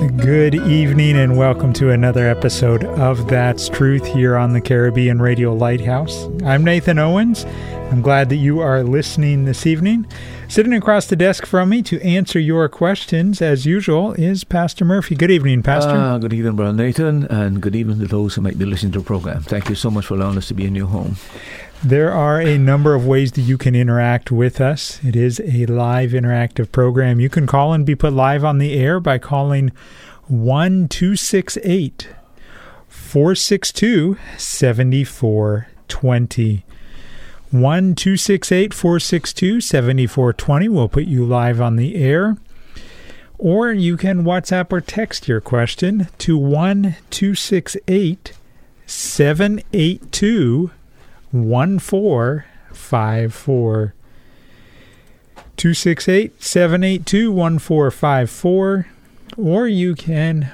Good evening and welcome to another episode of That's Truth here on the Caribbean Radio Lighthouse. I'm Nathan Owens. I'm glad that you are listening this evening. Sitting across the desk from me to answer your questions, as usual, is Pastor Murphy. Good evening, Pastor. Uh, good evening, Brother Nathan, and good evening to those who might be listening to the program. Thank you so much for allowing us to be in your home. There are a number of ways that you can interact with us. It is a live interactive program. You can call and be put live on the air by calling 1268 462 7420. 1268 462 7420 will put you live on the air. Or you can WhatsApp or text your question to 1268 782 1454. 268 782 1454. Or you can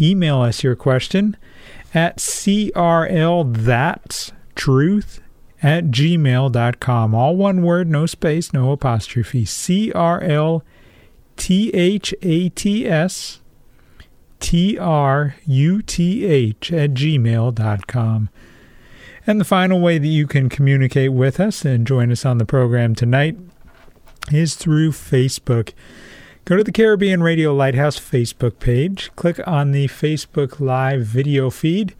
email us your question at crlthatstruth at gmail.com. All one word, no space, no apostrophe. C R L T H A T S T R U T H at gmail.com. And the final way that you can communicate with us and join us on the program tonight is through Facebook. Go to the Caribbean Radio Lighthouse Facebook page, click on the Facebook Live video feed,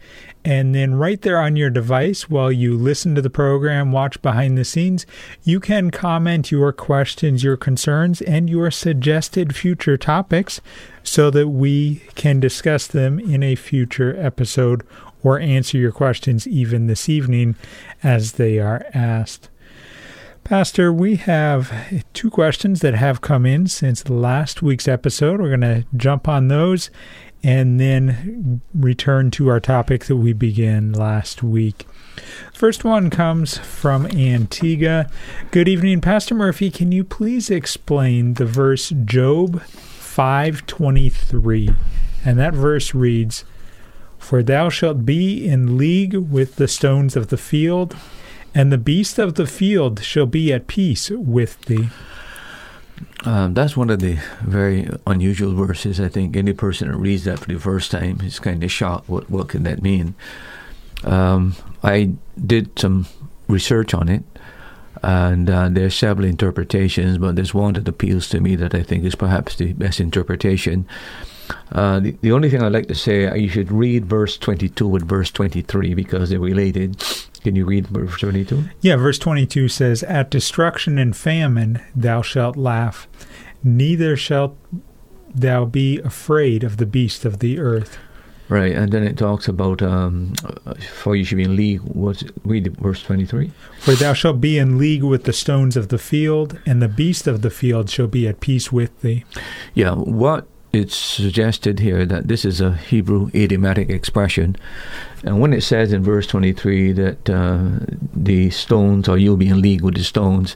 and then right there on your device while you listen to the program, watch behind the scenes, you can comment your questions, your concerns, and your suggested future topics so that we can discuss them in a future episode or answer your questions even this evening as they are asked. Pastor, we have two questions that have come in since last week's episode. We're going to jump on those and then return to our topic that we began last week. First one comes from Antigua. Good evening, Pastor Murphy. Can you please explain the verse Job 5:23? And that verse reads, "For thou shalt be in league with the stones of the field, and the beast of the field shall be at peace with thee. Um, that's one of the very unusual verses. I think any person that reads that for the first time is kind of shocked. What what can that mean? Um, I did some research on it, and uh, there are several interpretations, but there's one that appeals to me that I think is perhaps the best interpretation. Uh, the, the only thing I'd like to say, you should read verse 22 with verse 23 because they're related. Can you read verse 22? Yeah, verse 22 says, At destruction and famine thou shalt laugh, neither shalt thou be afraid of the beast of the earth. Right, and then it talks about um, for you should be in league. What's read verse twenty three? For thou shalt be in league with the stones of the field, and the beast of the field shall be at peace with thee. Yeah, what it's suggested here that this is a Hebrew idiomatic expression. And when it says in verse 23 that uh, the stones, or you'll be in league with the stones,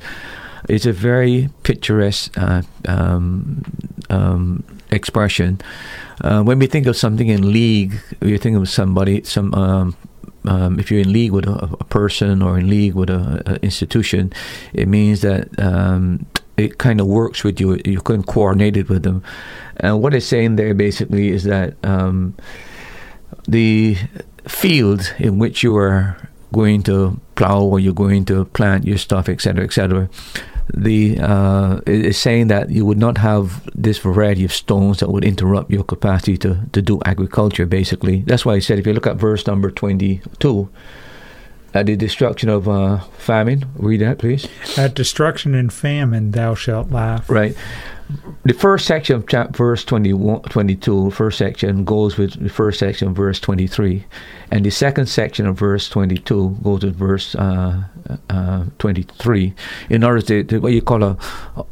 it's a very picturesque uh, um, um, expression. Uh, when we think of something in league, we think of somebody, some. Um, um if you're in league with a, a, person or in league with an institution, it means that um, it kind of works with you. You can coordinate it with them. And what it's saying there basically is that um, the field in which you are going to plow or you're going to plant your stuff, etc., etc., the uh, is saying that you would not have this variety of stones that would interrupt your capacity to, to do agriculture. Basically, that's why he said if you look at verse number twenty-two, at the destruction of uh, famine. Read that, please. At destruction and famine, thou shalt laugh. Right. The first section of chapter, verse 21, 22, first section goes with the first section verse 23. And the second section of verse 22 goes with verse uh, uh, 23. In order to, to, what you call a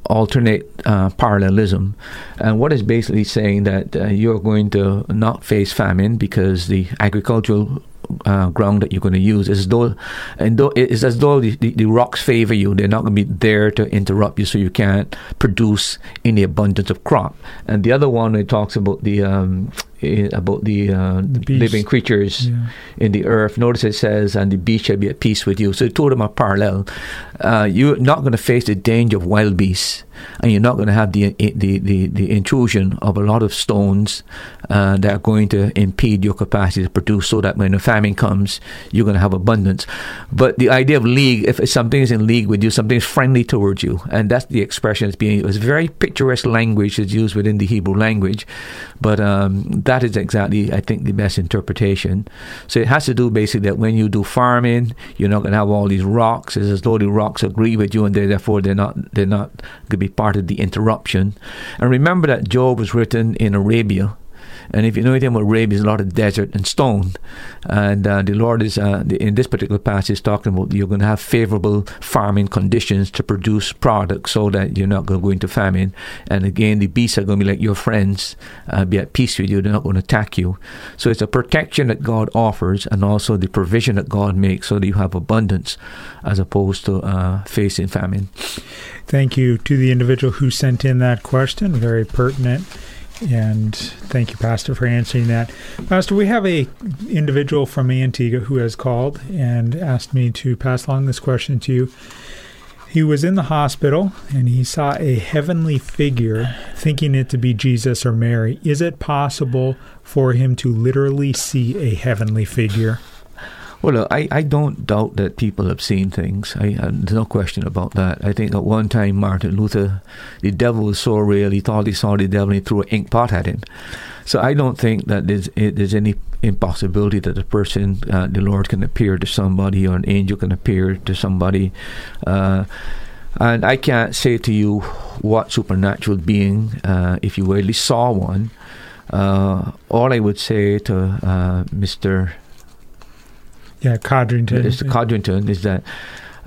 alternate uh, parallelism. And what is basically saying that uh, you're going to not face famine because the agricultural uh, ground that you're going to use. It's as though, and though it's as though the, the, the rocks favor you. They're not going to be there to interrupt you, so you can't produce any abundance of crop. And the other one, it talks about the um, about the, uh, the living creatures yeah. in the earth. Notice it says, "And the beast shall be at peace with you." So the two of them are parallel. Uh, you're not going to face the danger of wild beasts, and you're not going to have the, the the, the intrusion of a lot of stones uh, that are going to impede your capacity to produce. So that when the famine comes, you're going to have abundance. But the idea of league, if something is in league with you, something is friendly towards you, and that's the expression that's being. It's very picturesque language that's used within the Hebrew language, but um, that is exactly, I think, the best interpretation. So it has to do basically that when you do farming, you're not going to have all these rocks. It's as though the rocks agree with you, and they, therefore they're not they're not going to be part of the interruption. And remember that Job was written in Arabia. And if you know anything about Arabia, there's a lot of desert and stone. And uh, the Lord is, uh, in this particular passage, talking about you're going to have favorable farming conditions to produce products so that you're not going to go into famine. And again, the beasts are going to be like your friends, uh, be at peace with you. They're not going to attack you. So it's a protection that God offers and also the provision that God makes so that you have abundance as opposed to uh, facing famine. Thank you to the individual who sent in that question. Very pertinent. And thank you, Pastor, for answering that. Pastor, we have a individual from Antigua who has called and asked me to pass along this question to you. He was in the hospital and he saw a heavenly figure, thinking it to be Jesus or Mary. Is it possible for him to literally see a heavenly figure? Well, I, I don't doubt that people have seen things. I, I, there's no question about that. I think at one time Martin Luther, the devil was so real, he thought he saw the devil and he threw an ink pot at him. So I don't think that there's, there's any impossibility that a person, uh, the Lord can appear to somebody or an angel can appear to somebody. Uh, and I can't say to you what supernatural being, uh, if you really saw one. Uh, all I would say to uh, Mr. Yeah, Codrington. Mr. Codrington is that.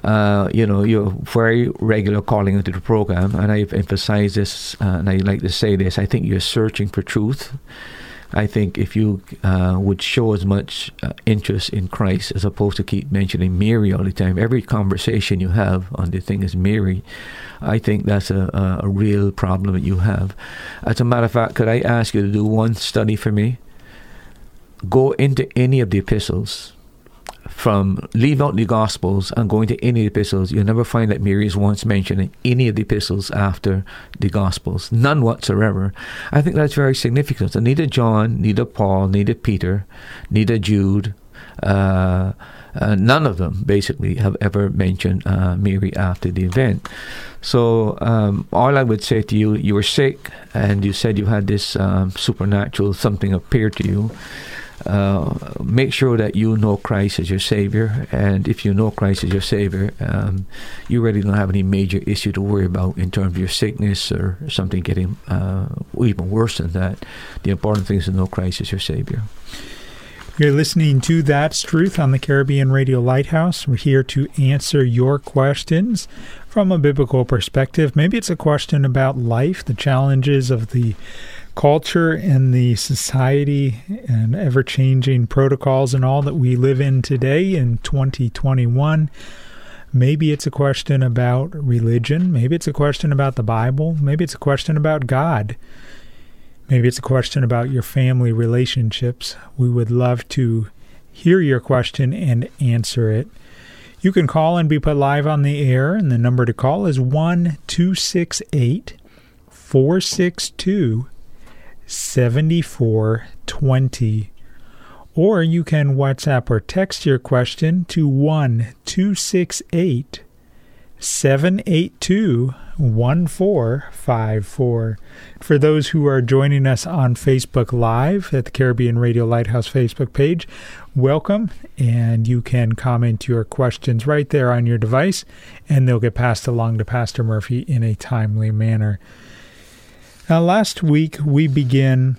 Uh, you know, you're very regular calling into the program, and I've emphasized this, uh, and I like to say this. I think you're searching for truth. I think if you uh, would show as much uh, interest in Christ as opposed to keep mentioning Mary all the time, every conversation you have on the thing is Mary. I think that's a, a real problem that you have. As a matter of fact, could I ask you to do one study for me? Go into any of the epistles from leave out the Gospels and going to any of the epistles, you'll never find that Mary is once mentioned in any of the epistles after the Gospels. None whatsoever. I think that's very significant. So neither John, neither Paul, neither Peter, neither Jude, uh, uh, none of them basically have ever mentioned uh, Mary after the event. So um, all I would say to you, you were sick and you said you had this um, supernatural something appear to you uh, make sure that you know Christ as your Savior. And if you know Christ as your Savior, um, you really don't have any major issue to worry about in terms of your sickness or something getting uh, even worse than that. The important thing is to know Christ as your Savior. You're listening to That's Truth on the Caribbean Radio Lighthouse. We're here to answer your questions from a biblical perspective. Maybe it's a question about life, the challenges of the culture and the society and ever changing protocols and all that we live in today in 2021. Maybe it's a question about religion. Maybe it's a question about the Bible. Maybe it's a question about God. Maybe it's a question about your family relationships. We would love to hear your question and answer it. You can call and be put live on the air, and the number to call is 1 268 462 7420. Or you can WhatsApp or text your question to 1 268 782 1454. For those who are joining us on Facebook Live at the Caribbean Radio Lighthouse Facebook page, welcome. And you can comment your questions right there on your device, and they'll get passed along to Pastor Murphy in a timely manner. Now, last week we began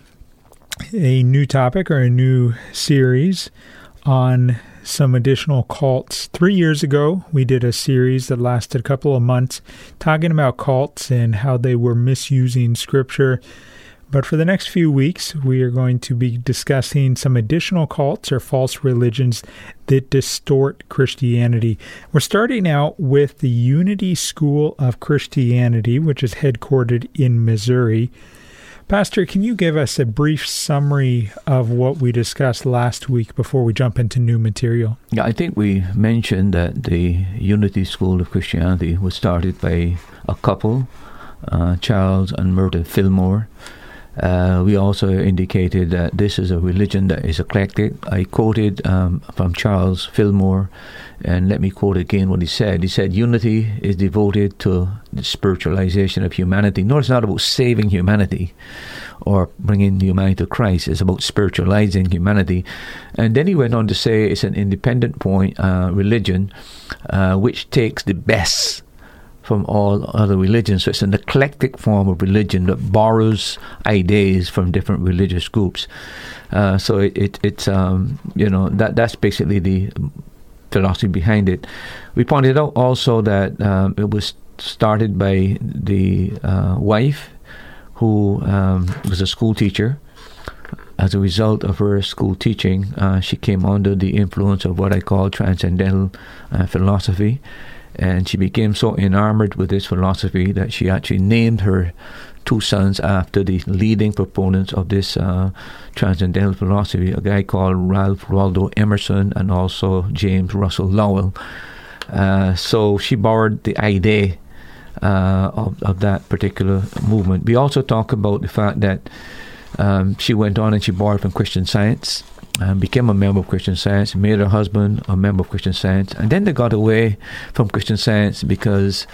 a new topic or a new series on some additional cults. Three years ago, we did a series that lasted a couple of months talking about cults and how they were misusing scripture. But for the next few weeks, we are going to be discussing some additional cults or false religions that distort Christianity. We're starting out with the Unity School of Christianity, which is headquartered in Missouri. Pastor, can you give us a brief summary of what we discussed last week before we jump into new material? Yeah, I think we mentioned that the Unity School of Christianity was started by a couple, uh, Charles and Myrtle Fillmore. Uh, we also indicated that this is a religion that is eclectic. I quoted um, from Charles Fillmore, and let me quote again what he said. He said, Unity is devoted to the spiritualization of humanity. No, it's not about saving humanity or bringing humanity to Christ. It's about spiritualizing humanity. And then he went on to say it's an independent point uh, religion uh, which takes the best from all other religions. So it's an eclectic form of religion that borrows ideas from different religious groups. Uh, so it, it it's um, you know that that's basically the philosophy behind it. We pointed out also that um, it was started by the uh, wife who um, was a school teacher. As a result of her school teaching, uh, she came under the influence of what I call transcendental uh, philosophy and she became so enamored with this philosophy that she actually named her two sons after the leading proponents of this uh, transcendental philosophy, a guy called Ralph Waldo Emerson and also James Russell Lowell. Uh, so she borrowed the idea uh, of, of that particular movement. We also talk about the fact that um, she went on and she borrowed from Christian Science and became a member of Christian Science, made her husband a member of Christian Science, and then they got away from Christian Science because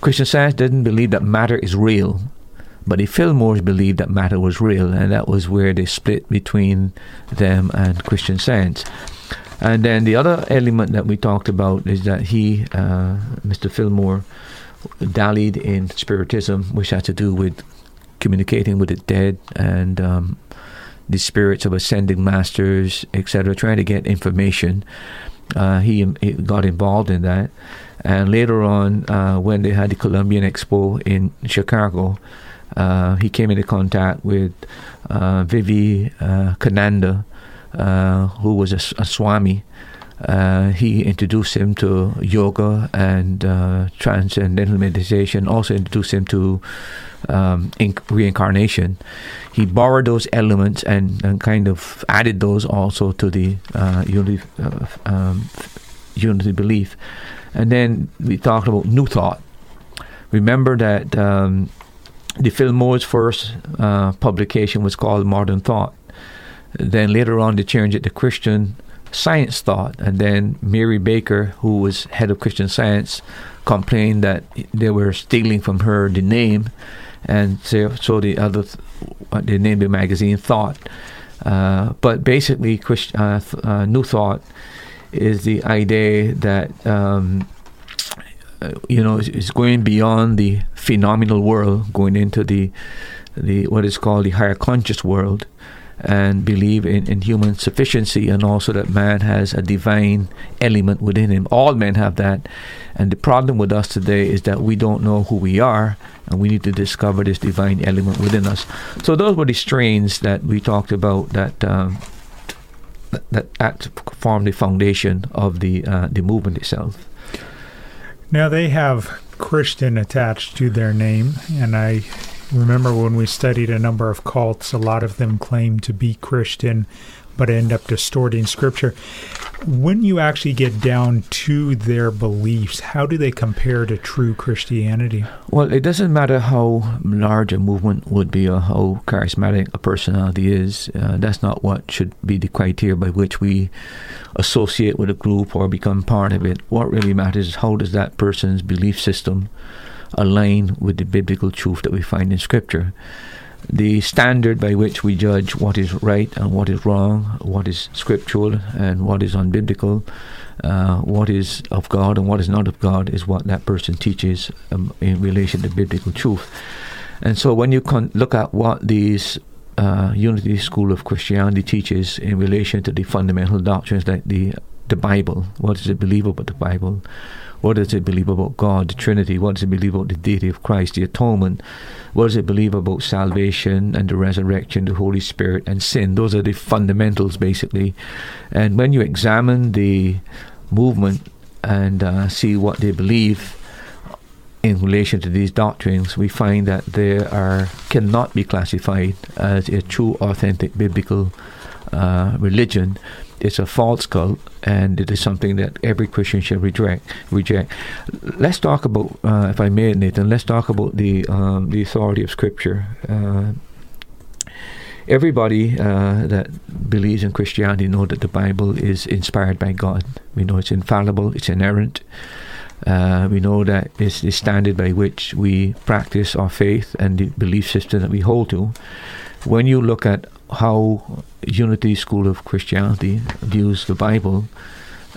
Christian Science didn't believe that matter is real. But the Fillmores believed that matter was real, and that was where they split between them and Christian Science. And then the other element that we talked about is that he, uh, Mr. Fillmore, dallied in Spiritism, which had to do with communicating with the dead and um, the spirits of ascending masters, etc., trying to get information. Uh, he, he, got involved in that. And later on, uh, when they had the Columbian Expo in Chicago, uh, he came into contact with uh, Vivi uh, Kananda, uh, who was a, a Swami. He introduced him to yoga and transcendental meditation, also introduced him to um, reincarnation, he borrowed those elements and, and kind of added those also to the uh, unity, uh, um, unity belief. And then we talked about New Thought. Remember that um, the Fillmore's first uh, publication was called Modern Thought. Then later on, they changed it to Christian Science Thought. And then Mary Baker, who was head of Christian Science, complained that they were stealing from her the name and so, so the other they named the magazine Thought. Uh, but basically, uh, uh, New Thought is the idea that um, uh, you know is going beyond the phenomenal world, going into the the what is called the higher conscious world, and believe in, in human sufficiency and also that man has a divine element within him. All men have that. And the problem with us today is that we don't know who we are and we need to discover this divine element within us. So those were the strains that we talked about that um, that, that form the foundation of the uh, the movement itself. Now they have Christian attached to their name, and I remember when we studied a number of cults, a lot of them claim to be Christian. but end up distorting Scripture. When you actually get down to their beliefs, how do they compare to true Christianity? Well, it doesn't matter how large a movement would be or how charismatic a personality is. Uh, that's not what should be the criteria by which we associate with a group or become part of it. What really matters is how does that person's belief system align with the biblical truth that we find in Scripture the standard by which we judge what is right and what is wrong, what is scriptural and what is unbiblical, uh, what is of God and what is not of God, is what that person teaches um, in relation to biblical truth. And so when you con- look at what these uh, Unity School of Christianity teaches in relation to the fundamental doctrines like the the Bible, what is it believe about the Bible? What does it believe about God, the Trinity? What does it believe about the deity of Christ, the atonement? What does it believe about salvation and the resurrection, the Holy Spirit, and sin? Those are the fundamentals, basically. And when you examine the movement and uh, see what they believe in relation to these doctrines, we find that they are cannot be classified as a true, authentic biblical uh, religion it's a false cult, and it is something that every Christian should reject. Reject. Let's talk about, uh, if I may, Nathan. Let's talk about the um, the authority of Scripture. Uh, everybody uh, that believes in Christianity know that the Bible is inspired by God. We know it's infallible, it's inerrant. Uh, we know that it's the standard by which we practice our faith and the belief system that we hold to. When you look at how Unity School of Christianity views the Bible,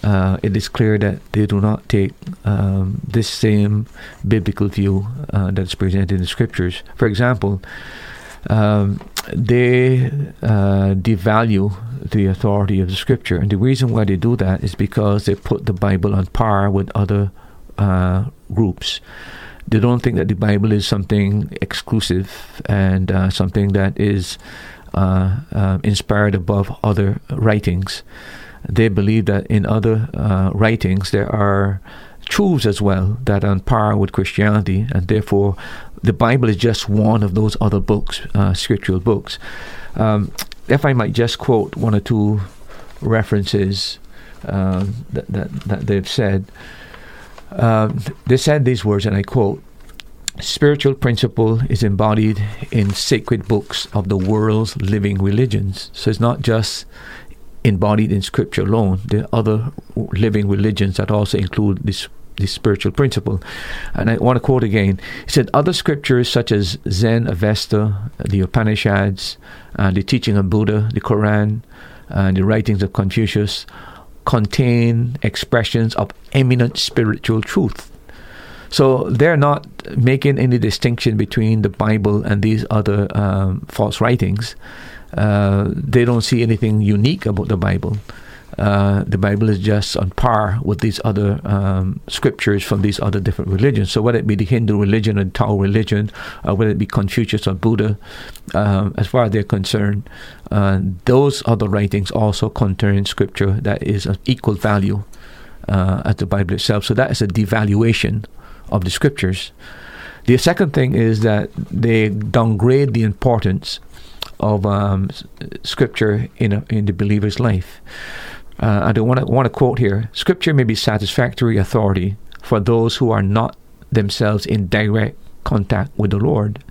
uh, it is clear that they do not take um, this same biblical view uh, that is presented in the scriptures. For example, um, they uh, devalue the authority of the scripture, and the reason why they do that is because they put the Bible on par with other uh, groups. They don't think that the Bible is something exclusive and uh, something that is uh, uh, inspired above other writings. They believe that in other uh, writings there are truths as well that are on par with Christianity, and therefore the Bible is just one of those other books, uh, scriptural books. Um, if I might just quote one or two references uh, that, that, that, they've said, uh, they said these words, and I quote spiritual principle is embodied in sacred books of the world's living religions. So it's not just embodied in scripture alone. There are other living religions that also include this this spiritual principle. And I want to quote again. He said, Other scriptures such as Zend Avesta, the Upanishads, uh, the teaching of Buddha, the Quran, and the writings of Confucius contain expressions of eminent spiritual truth so they're not making any distinction between the Bible and these other um, false writings. Uh, they don't see anything unique about the Bible. Uh, the Bible is just on par with these other um, scriptures from these other different religions. So whether it be the Hindu religion the Tao religion, or whether it be Confucius or Buddha, um, as far as they're concerned, uh, those other writings also contain scripture that is of equal value uh, as the Bible itself. So that is a devaluation of the scriptures. The second thing is that they downgrade the importance of um, scripture in a, in the believer's life. Uh, I don't want to want to quote here. Scripture may be satisfactory authority for those who are not themselves in direct contact with the Lord.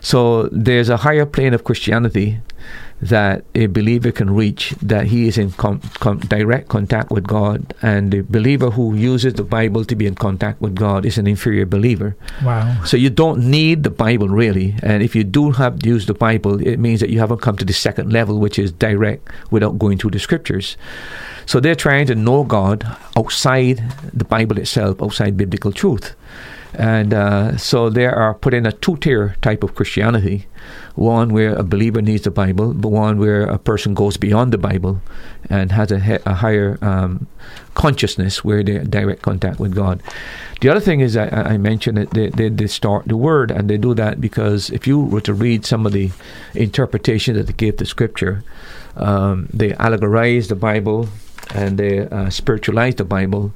So there's a higher plane of Christianity that a believer can reach that he is in com- com- direct contact with God, and the believer who uses the Bible to be in contact with God is an inferior believer. Wow! So you don't need the Bible really, and if you do have use the Bible, it means that you haven't come to the second level, which is direct without going through the Scriptures. So they're trying to know God outside the Bible itself, outside biblical truth. And uh, so they are put in a two tier type of Christianity one where a believer needs the Bible, but one where a person goes beyond the Bible and has a, a higher um, consciousness where they're direct contact with God. The other thing is, I, I mentioned that they, they, start the word, and they do that because if you were to read some of the interpretation that they give to Scripture, um, they allegorize the Bible and they uh, spiritualize the Bible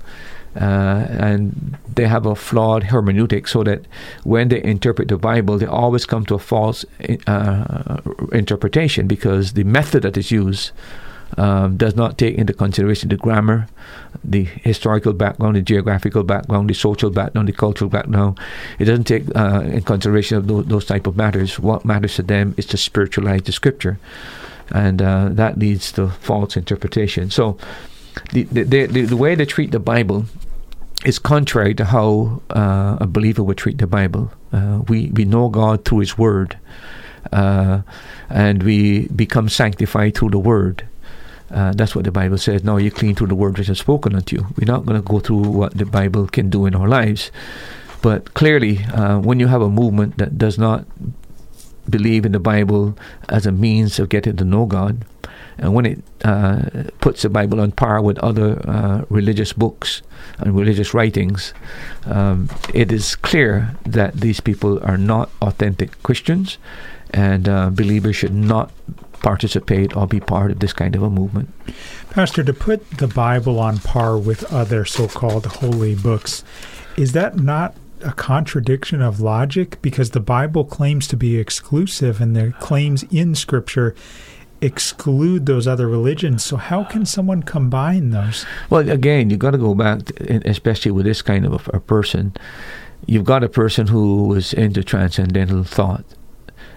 Uh, and they have a flawed hermeneutic so that when they interpret the Bible, they always come to a false uh, interpretation because the method that is used um, does not take into consideration the grammar, the historical background, the geographical background, the social background, the cultural background. It doesn't take uh, in consideration of those, those, type of matters. What matters to them is to spiritualize the scripture, and uh, that leads to false interpretation. So, the, the, the, the way they treat the Bible is contrary to how uh, a believer would treat the Bible. Uh, we we know God through His Word, uh, and we become sanctified through the Word. Uh, that's what the Bible says. Now you're clean through the word which is spoken unto you. We're not going to go through what the Bible can do in our lives. But clearly, uh, when you have a movement that does not believe in the Bible as a means of getting to know God, and when it uh, puts the Bible on par with other uh, religious books and religious writings, um, it is clear that these people are not authentic Christians, and uh, believers should not participate or be part of this kind of a movement. Pastor, to put the Bible on par with other so called holy books, is that not a contradiction of logic? Because the Bible claims to be exclusive and the claims in Scripture exclude those other religions. So how can someone combine those? Well, again, you've got to go back, to, especially with this kind of a, a person. You've got a person who was into transcendental thought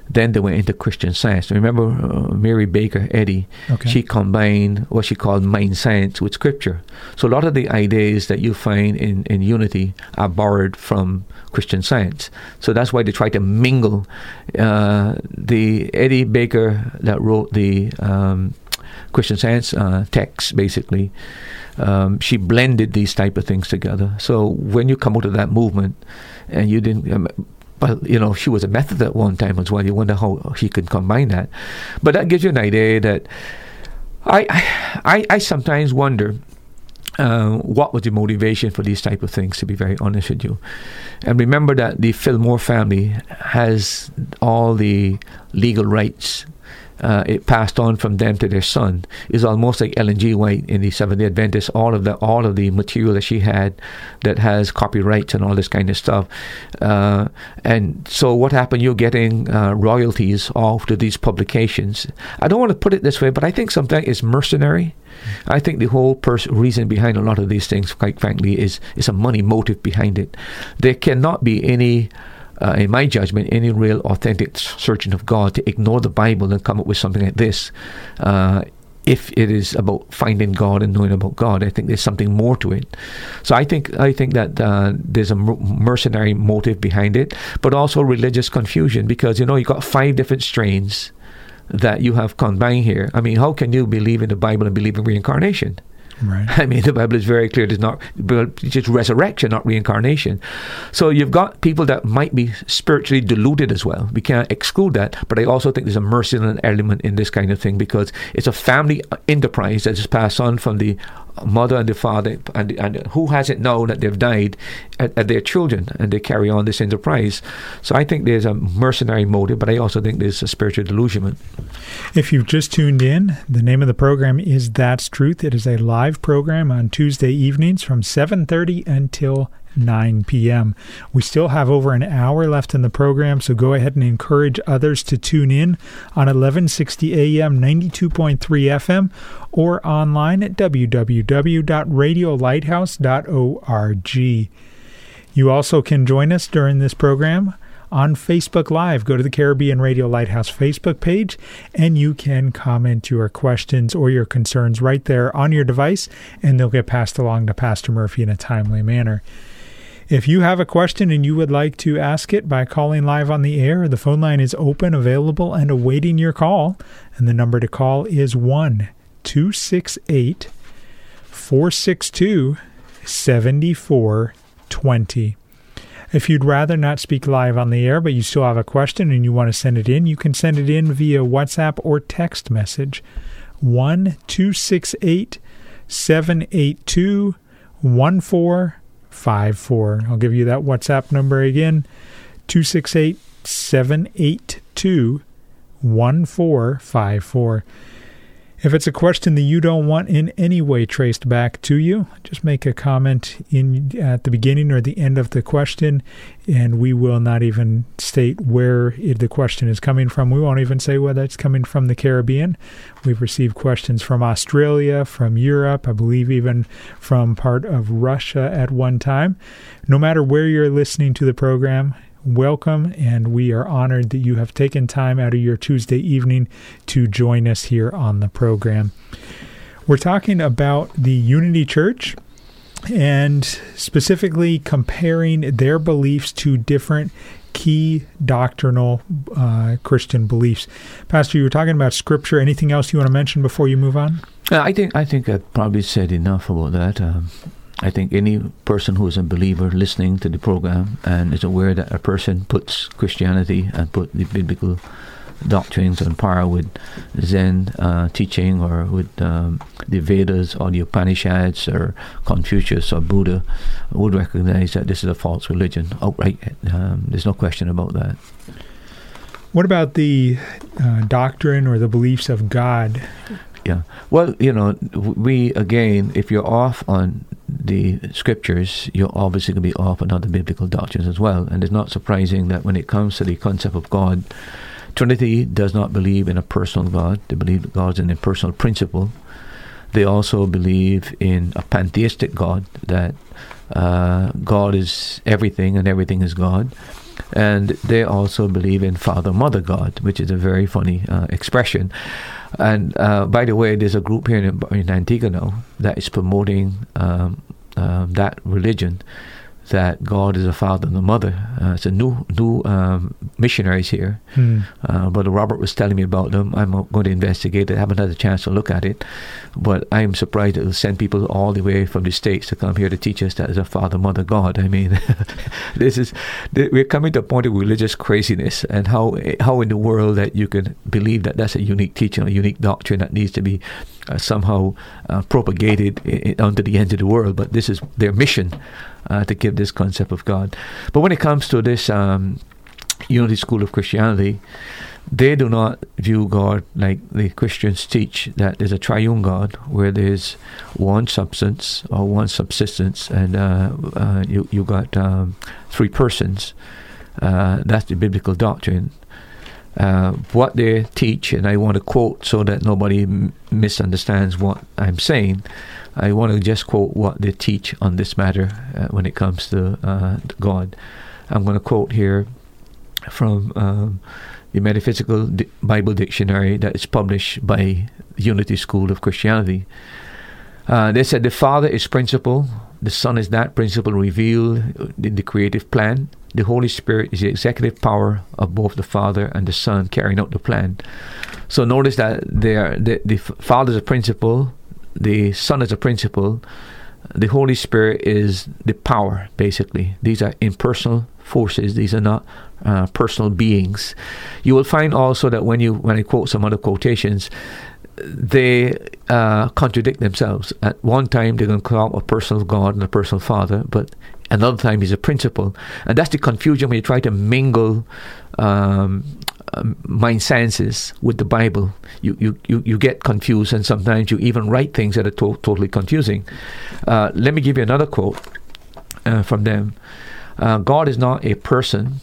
then they went into Christian Science. Remember uh, Mary Baker Eddy? Okay. She combined what she called mind science with scripture. So a lot of the ideas that you find in, in unity are borrowed from Christian Science. So that's why they try to mingle uh, the Eddy Baker that wrote the um, Christian Science uh, text, basically. Um, she blended these type of things together. So when you come out of that movement, and you didn't um, but you know she was a Methodist at one time as well. You wonder how she could combine that. But that gives you an idea that I I, I sometimes wonder. Uh, what was the motivation for these type of things? To be very honest with you, and remember that the Fillmore family has all the legal rights uh, it passed on from them to their son is almost like Ellen G. White in the Seventh Day Adventist. All of the all of the material that she had that has copyrights and all this kind of stuff. Uh, and so what happened? You're getting uh, royalties off to these publications. I don't want to put it this way, but I think sometimes it's mercenary. I think the whole pers- reason behind a lot of these things, quite frankly, is is a money motive behind it. There cannot be any uh, in my judgment, any real authentic surgeon of God to ignore the Bible and come up with something like this. Uh, if it is about finding God and knowing about God, I think there's something more to it. So I think I think that uh, there's a mercenary motive behind it, but also religious confusion because you know you've got five different strains that you have combined here. I mean, how can you believe in the Bible and believe in reincarnation? Right. I mean, the Bible is very clear. It's not it's just resurrection, not reincarnation. So you've got people that might be spiritually deluded as well. We can't exclude that. But I also think there's a mercenary element in this kind of thing because it's a family enterprise that is passed on from the mother and the father, and, and who hasn't known that they've died at, at, their children, and they carry on this enterprise. So I think there's a mercenary motive, but I also think there's a spiritual delusion. If you've just tuned in, the name of the program is That's Truth. It is a live program on Tuesday evenings from 7:30 until 9 p.m. We still have over an hour left in the program, so go ahead and encourage others to tune in on 1160 AM, 92.3 FM, or online at www.radiolighthouse.org. You also can join us during this program on Facebook Live. Go to the Caribbean Radio Lighthouse Facebook page and you can comment your questions or your concerns right there on your device, and they'll get passed along to Pastor Murphy in a timely manner. If you have a question and you would like to ask it by calling live on the air, the phone line is open, available, and awaiting your call. And the number to call is 1 268 462 7420. If you'd rather not speak live on the air, but you still have a question and you want to send it in, you can send it in via WhatsApp or text message 1 268 782 54. I'll give you that WhatsApp number again 268 782 1454. If it's a question that you don't want in any way traced back to you, just make a comment in at the beginning or the end of the question, and we will not even state where it, the question is coming from. We won't even say whether it's coming from the Caribbean. We've received questions from Australia, from Europe, I believe even from part of Russia at one time. No matter where you're listening to the program, welcome, and we are honored that you have taken time out of your Tuesday evening to join us here on the program. We're talking about the Unity Church and specifically comparing their beliefs to different key doctrinal uh, Christian beliefs. Pastor, you were talking about Scripture. Anything else you want to mention before you move on? Uh, I think I think I probably said enough about that. Um, I think any person who is a believer listening to the program and is aware that a person puts Christianity and put the biblical doctrines on par with Zen uh, teaching or with um, the Vedas or the Upanishads or Confucius or Buddha would recognize that this is a false religion outright. Um, there's no question about that. What about the uh, doctrine or the beliefs of God? Yeah. Well, you know, we again, if you're off on the scriptures, you're obviously going to be off on other biblical doctrines as well. And it's not surprising that when it comes to the concept of God, Trinity does not believe in a personal God. They believe that God is an impersonal principle. They also believe in a pantheistic God, that uh, God is everything and everything is God. And they also believe in Father Mother God, which is a very funny uh, expression. And uh, by the way, there's a group here in, in Antigua now that is promoting um, um, that religion that God is a father and a mother. Uh, it's a new new um, missionaries here. Hmm. Uh, Brother Robert was telling me about them. I'm going to investigate it. I haven't had a chance to look at it, but I'm surprised it will send people all the way from the states to come here to teach us that is a father mother God. I mean, this is we're coming to a point of religious craziness, and how how in the world that you can believe that that's a unique teaching, a unique doctrine that needs to be uh, somehow uh, propagated onto the end of the world. But this is their mission uh, to give this concept of God. But when it comes to this um, Unity School of Christianity, they do not view God like the Christians teach that there's a triune God where there's one substance or one subsistence, and uh, uh, you you got um, three persons. Uh, that's the biblical doctrine. Uh, what they teach, and I want to quote so that nobody m- misunderstands what I'm saying. I want to just quote what they teach on this matter uh, when it comes to, uh, God. I'm going to quote here from um, the Metaphysical Di- Bible Dictionary that is published by Unity School of Christianity. Uh, they said the Father is principle, the Son is that principle revealed in the creative plan. The Holy Spirit is the executive power of both the Father and the Son carrying out the plan. So notice that they are, the, the Father is a principle, the Son is a principle, the Holy Spirit is the power, basically. These are impersonal forces, these are not uh, personal beings. You will find also that when you when I quote some other quotations, they uh, contradict themselves. At one time, they're going to call a personal God and a personal Father, but another time he's a principle. And that's the confusion when you try to mingle um, um, mind sciences with the Bible. You, you, you, you get confused, and sometimes you even write things that are to- totally confusing. Uh, let me give you another quote uh, from them uh, God is not a person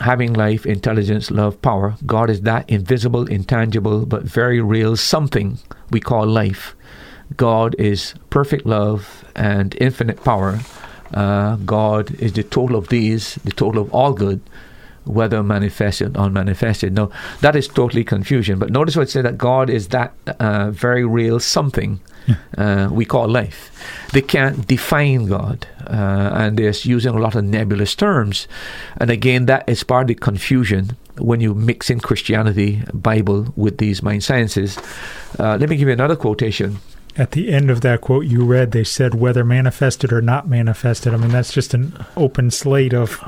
having life, intelligence, love, power. God is that invisible, intangible, but very real something we call life. God is perfect love and infinite power. Uh, God is the total of these, the total of all good, whether manifested or unmanifested. No, that is totally confusion. But notice what it said that God is that uh, very real something uh, we call life. They can't define God, uh, and they're using a lot of nebulous terms. And again, that is part of the confusion when you mix in Christianity, Bible with these mind sciences. Uh, let me give you another quotation at the end of that quote you read, they said whether manifested or not manifested. I mean, that's just an open slate of,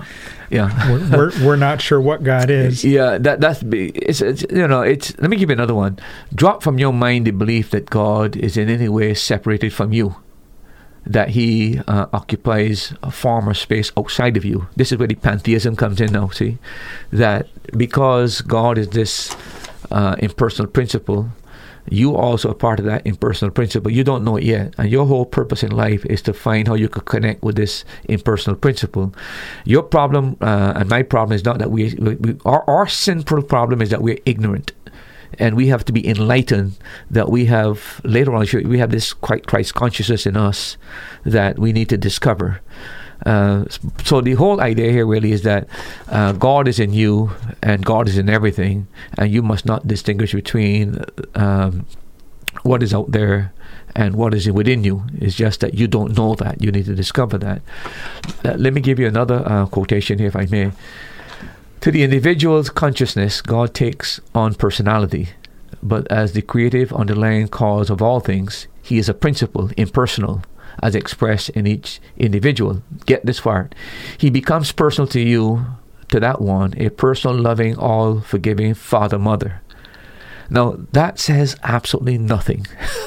yeah, we're, we're, we're not sure what God is. Yeah, that that's it's, it's you know it's. Let me give you another one. Drop from your mind the belief that God is in any way separated from you, that He uh, occupies a form or space outside of you. This is where the pantheism comes in now. See, that because God is this uh, impersonal principle you also are part of that impersonal principle. You don't know it yet, and your whole purpose in life is to find how you could connect with this impersonal principle. Your problem uh, and my problem is not that we, we, we our, our sinful problem is that we're ignorant and we have to be enlightened that we have later on we have this quite Christ consciousness in us that we need to discover. Uh, so the whole idea here really is that uh, God is in you and God is in everything, and you must not distinguish between um, what is out there and what is within you. It's just that you don't know that. You need to discover that. Uh, let me give you another uh, quotation here, if I may. To the individual's consciousness, God takes on personality, but as the creative underlying cause of all things, He is a principle, impersonal, as expressed in each individual. Get this part. He becomes personal to you, to that one, a personal, loving, all forgiving father, mother. Now, that says absolutely nothing.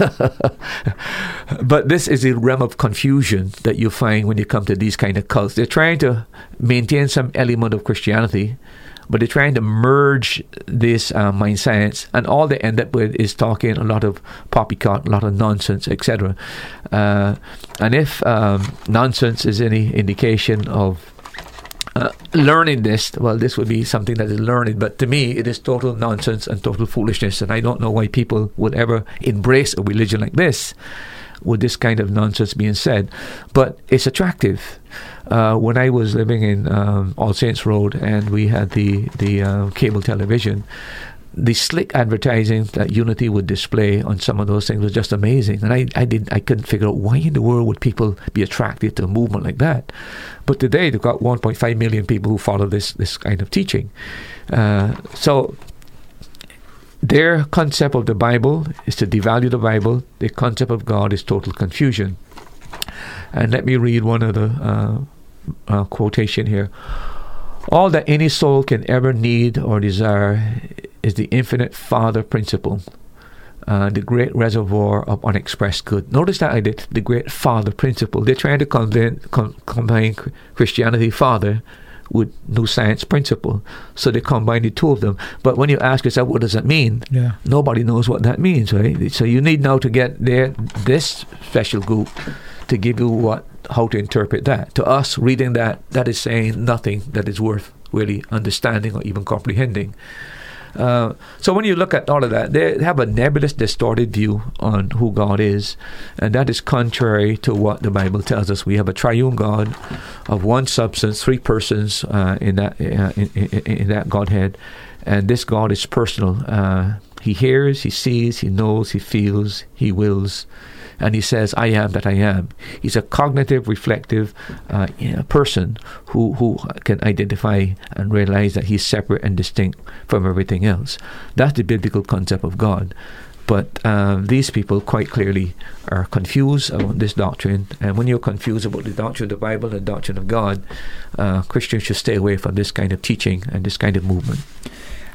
but this is a realm of confusion that you find when you come to these kind of cults. They're trying to maintain some element of Christianity, but they're trying to merge this uh, mind science, and all they end up with is talking a lot of poppycock, a lot of nonsense, etc. Uh, and if um, nonsense is any indication of uh, learning this, well, this would be something that is learning, but to me, it is total nonsense and total foolishness, and I don't know why people would ever embrace a religion like this with this kind of nonsense being said. But it's attractive. Uh, when I was living in um, All Saints Road and we had the the uh, cable television, the slick advertising that Unity would display on some of those things was just amazing. And I, I didn't I couldn't figure out why in the world would people be attracted to a movement like that. But today they've got 1.5 million people who follow this this kind of teaching. Uh, so their concept of the Bible is to devalue the Bible. The concept of God is total confusion. And let me read one of the uh, uh, quotation here. All that any soul can ever need or desire is the infinite Father principle, uh, the great reservoir of unexpressed good. Notice that I did the great Father principle. They're trying to combine, com- combine Christianity, Father, with New Science principle. So they combine the two of them. But when you ask yourself, what does that mean? Yeah. Nobody knows what that means, right? So you need now to get there, this special group to give you what how to interpret that. To us, reading that, that is saying nothing that is worth really understanding or even comprehending. Uh, so when you look at all of that, they have a nebulous, distorted view on who God is, and that is contrary to what the Bible tells us. We have a triune God of one substance, three persons uh, in that uh, in, in, in, that Godhead, and this God is personal. Uh, he hears, he sees, he knows, he feels, he wills and he says, "I am that I am." He's a cognitive, reflective uh, person who who can identify and realize that he's separate and distinct from everything else. That's the biblical concept of God. But um, these people quite clearly are confused about this doctrine. And when you're confused about the doctrine of the Bible and the doctrine of God, uh, Christians should stay away from this kind of teaching and this kind of movement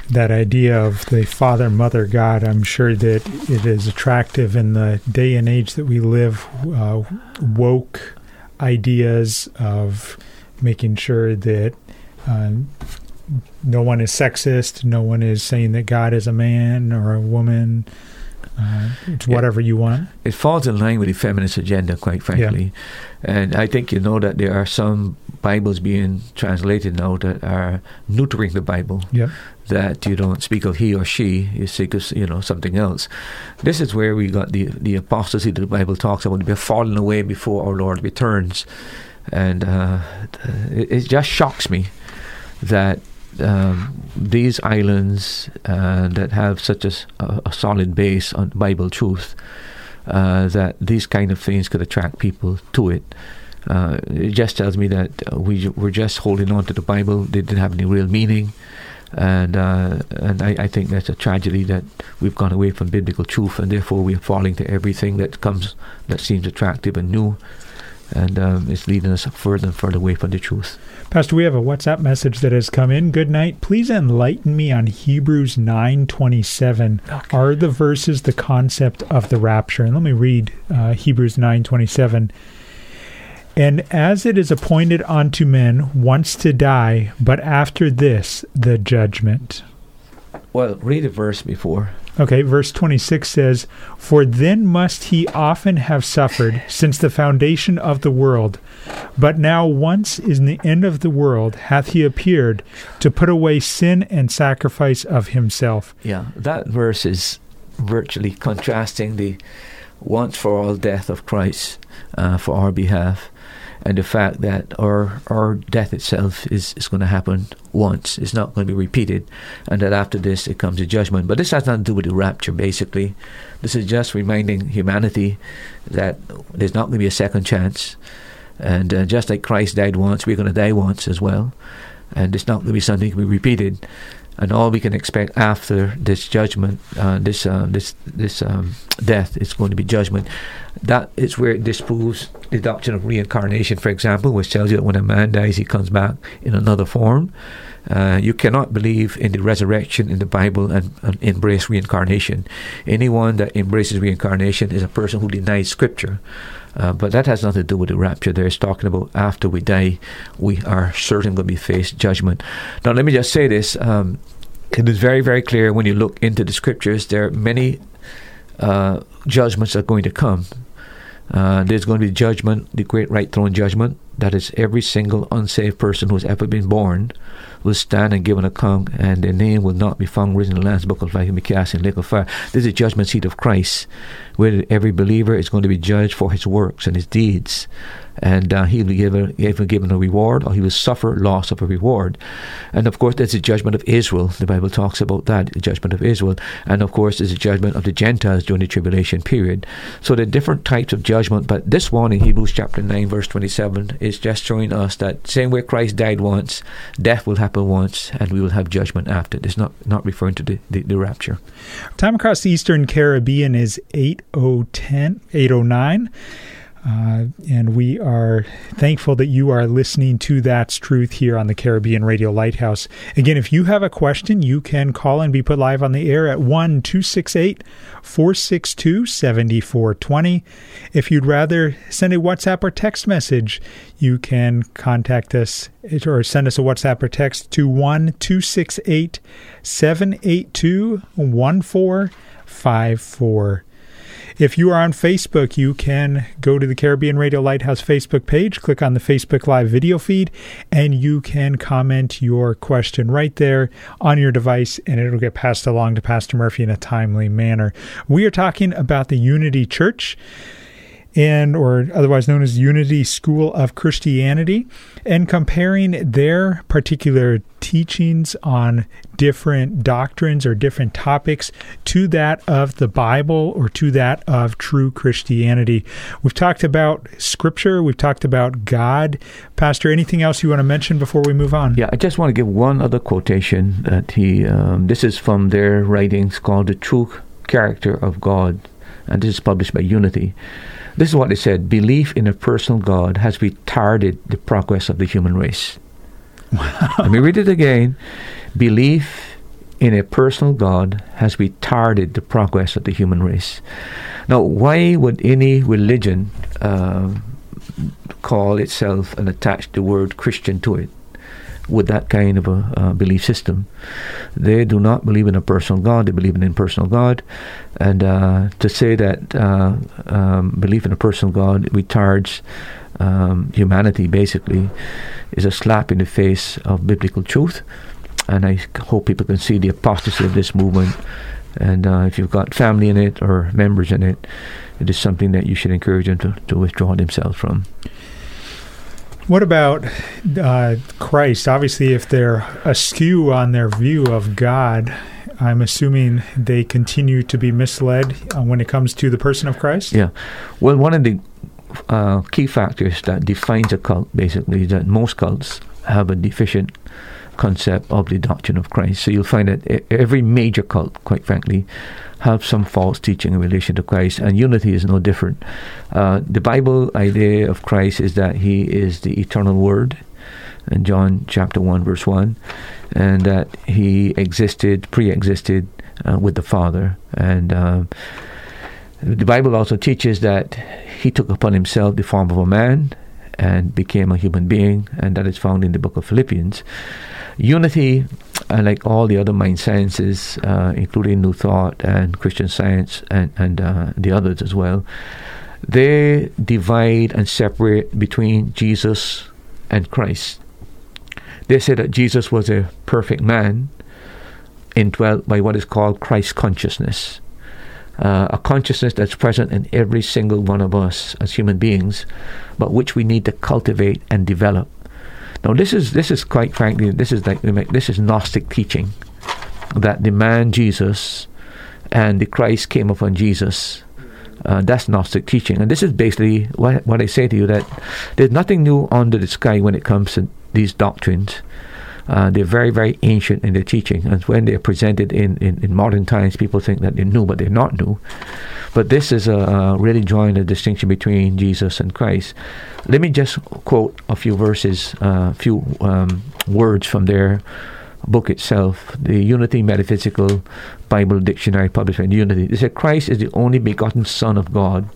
that idea of the father mother God, I'm sure that it is attractive in the day and age that we live. Uh, woke ideas of making sure that uh, no one is sexist, no one is saying that God is a man or a woman. Uh, it's whatever you want. It falls in line with the feminist agenda, quite frankly. Yeah. And I think you know that there are some Bibles being translated now that are neutering the Bible. Yeah that you don't speak of he or she, you speak of you know something else. This is where we got the the apostasy that the Bible talks about. We're falling away before our Lord returns, and uh, it, it, just shocks me that um, these islands uh, that have such a, a, solid base on Bible truth, uh, that these kind of things could attract people to it. Uh, it just tells me that we were just holding on to the Bible. They didn't have any real meaning and uh, and I, I, think that's a tragedy that we've gone away from biblical truth, and therefore we're falling to everything that comes that seems attractive and new, and um, it's leading us further and further away from the truth. Pastor, we have a WhatsApp message that has come in. Good night. Please enlighten me on Hebrews nine twenty seven. Okay. Are the verses the concept of the rapture? And let me read uh, Hebrews nine twenty seven. And as it is appointed unto men once to die, but after this the judgment. Well, read the verse before. Okay, verse 26 says, For then must he often have suffered since the foundation of the world. But now, once in the end of the world, hath he appeared to put away sin and sacrifice of himself. Yeah, that verse is virtually contrasting the once for all death of Christ uh, for our behalf and the fact that our our death itself is, is going to happen once. It's not going to be repeated, and that after this it comes a judgment. But this has nothing to do with the rapture. Basically, this is just reminding humanity that there's not going to be a second chance, and uh, just like Christ died once, we're going to die once as well, and it's not going to be something to be repeated and all we can expect after this judgment, uh, this uh, this this um, death, is going to be judgment. That is where it disproves the doctrine of reincarnation, for example, which tells you that when a man dies, he comes back in another form. Uh, you cannot believe in the resurrection in the Bible and, and, embrace reincarnation. Anyone that embraces reincarnation is a person who denies Scripture. Uh, but that has nothing to do with the rapture. There is talking about after we die, we are certainly going to be faced judgment. Now, let me just say this. Um, it is very, very clear when you look into the scriptures, there are many uh, judgments that are going to come. Uh, there's going to be judgment, the great white throne judgment. That is every single unsaved person who has ever been born will stand and give an account, and their name will not be found written in the Lamb's Book of Life and be cast in the lake of fire. This is the judgment seat of Christ, where every believer is going to be judged for his works and his deeds and uh, he will be given, given a reward or he will suffer loss of a reward. And of course, there's the judgment of Israel. The Bible talks about that, the judgment of Israel. And of course, there's the judgment of the Gentiles during the tribulation period. So there are different types of judgment, but this one in Hebrews chapter 9, verse 27 is just showing us that same way Christ died once, death will happen once, and we will have judgment after. It's not, not referring to the, the, the rapture. Time across the Eastern Caribbean is 8010, 809. Uh, and we are thankful that you are listening to That's Truth here on the Caribbean Radio Lighthouse. Again, if you have a question, you can call and be put live on the air at 1 268 462 7420. If you'd rather send a WhatsApp or text message, you can contact us or send us a WhatsApp or text to 1 268 782 1454. If you are on Facebook, you can go to the Caribbean Radio Lighthouse Facebook page, click on the Facebook Live video feed, and you can comment your question right there on your device, and it'll get passed along to Pastor Murphy in a timely manner. We are talking about the Unity Church and or otherwise known as Unity School of Christianity and comparing their particular teachings on different doctrines or different topics to that of the Bible or to that of true Christianity. We've talked about scripture, we've talked about God. Pastor, anything else you want to mention before we move on? Yeah, I just want to give one other quotation that he um, this is from their writings called The True Character of God and this is published by Unity. This is what they said belief in a personal God has retarded the progress of the human race. Wow. Let me read it again. Belief in a personal God has retarded the progress of the human race. Now, why would any religion uh, call itself and attach the word Christian to it? With that kind of a uh, belief system. They do not believe in a personal God, they believe in an impersonal God. And uh, to say that uh, um, belief in a personal God retards um, humanity, basically, is a slap in the face of biblical truth. And I hope people can see the apostasy of this movement. And uh, if you've got family in it or members in it, it is something that you should encourage them to, to withdraw themselves from. What about uh, Christ? Obviously, if they're askew on their view of God, I'm assuming they continue to be misled uh, when it comes to the person of Christ. Yeah. Well, one of the uh, key factors that defines a cult basically is that most cults have a deficient concept of the doctrine of Christ. So you'll find that every major cult, quite frankly, have some false teaching in relation to Christ, and unity is no different. Uh, the Bible idea of Christ is that He is the eternal Word, in John chapter one verse one, and that He existed, pre-existed uh, with the Father, and uh, the Bible also teaches that He took upon Himself the form of a man and became a human being, and that is found in the book of Philippians. Unity, uh, like all the other mind sciences, uh, including New Thought and Christian Science and, and uh, the others as well, they divide and separate between Jesus and Christ. They say that Jesus was a perfect man, indwelt by what is called Christ consciousness. Uh, a consciousness that's present in every single one of us as human beings, but which we need to cultivate and develop. Now, this is this is quite frankly, this is like this is Gnostic teaching that the man Jesus and the Christ came upon Jesus. Uh, that's Gnostic teaching, and this is basically what what I say to you that there's nothing new under the sky when it comes to these doctrines. Uh, they're very, very ancient in their teaching. And when they're presented in, in, in, modern times, people think that they're new, but they're not new. But this is uh, really drawing a distinction between Jesus and Christ. Let me just quote a few verses, a uh, few um, words from their book itself, the Unity Metaphysical Bible Dictionary published in Unity. They said Christ is the only begotten Son of God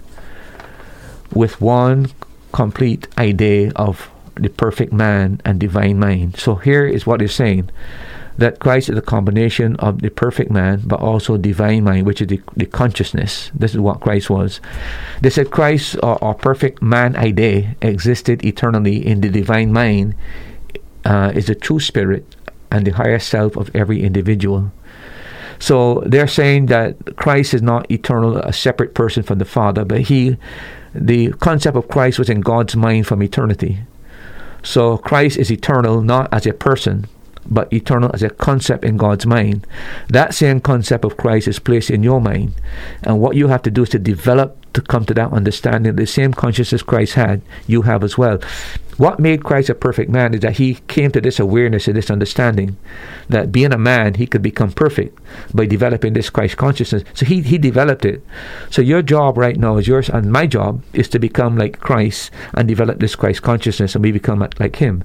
with one complete idea of the perfect man and divine mind. So here is what he's saying that Christ is a combination of the perfect man but also divine mind, which is the, the consciousness. This is what Christ was. They said Christ, or, or perfect man idea, existed eternally in the divine mind, uh, is the true spirit and the higher self of every individual. So they're saying that Christ is not eternal, a separate person from the Father, but he, the concept of Christ was in God's mind from eternity. So Christ is eternal not as a person, but eternal as a concept in God's mind. That same concept of Christ is placed in your mind. And what you have to do is to develop to come to that understanding. The same consciousness Christ had, you have as well. What made Christ a perfect man is that he came to this awareness and this understanding that being a man, he could become perfect by developing this Christ consciousness. So he, he developed it. So your job right now is yours, and my job is to become like Christ and develop this Christ consciousness, and we become like him.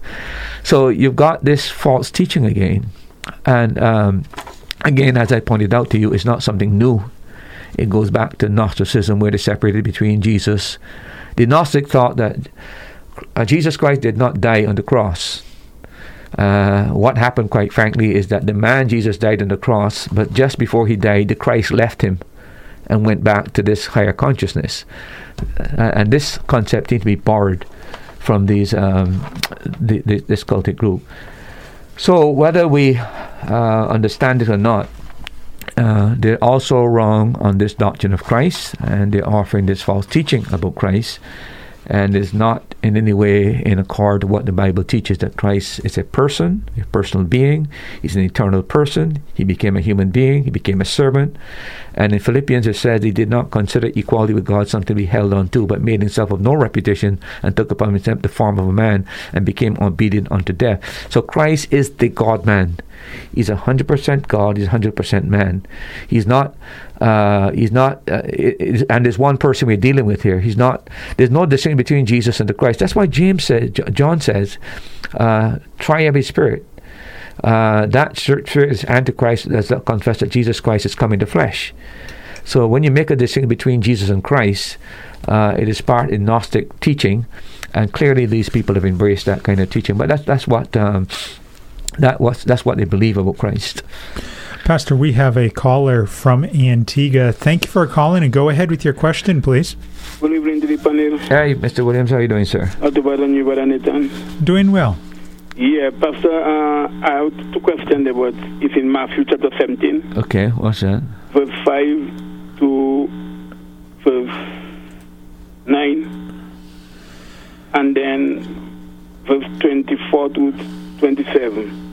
So you've got this false teaching again. And um, again, as I pointed out to you, it's not something new. It goes back to Gnosticism, where they separated between Jesus. The Gnostic thought that uh, Jesus Christ did not die on the cross. Uh, what happened, quite frankly, is that the man Jesus died on the cross, but just before he died, the Christ left him and went back to this higher consciousness. Uh, and this concept needs to be borrowed from these um, the, the, this cultic group. So whether we uh, understand it or not, uh, they're also wrong on this doctrine of Christ, and they're offering this false teaching about Christ and is not in any way in accord with what the Bible teaches that Christ is a person, a personal being. He's an eternal person. He became a human being. He became a servant. And in Philippians it says he did not consider equality with God something to be held on to, but made himself of no reputation and took upon himself the form of a man and became obedient unto death. So Christ is the God man. He's a hundred percent God. He's a hundred percent man. He's not. Uh, he's not. Uh, it, and there's one person we're dealing with here. He's not. There's no distinction between Jesus and the Christ. That's why James says. John says, uh, "Try every spirit." Uh, that spirit is antichrist. Does not confess that Jesus Christ is coming to flesh. So when you make a distinction between Jesus and Christ, uh, it is part in Gnostic teaching, and clearly these people have embraced that kind of teaching. But that's that's what um, that was that's what they believe about Christ. Pastor, we have a caller from Antigua. Thank you for calling and go ahead with your question, please. Good evening to the panel. Hey, Mr. Williams, how are you doing, sir? Doing well. Yeah, Pastor, uh, I have two questions about it's in Matthew chapter 17. Okay, what's that? Verse 5 to verse 9. And then verse 24 to 27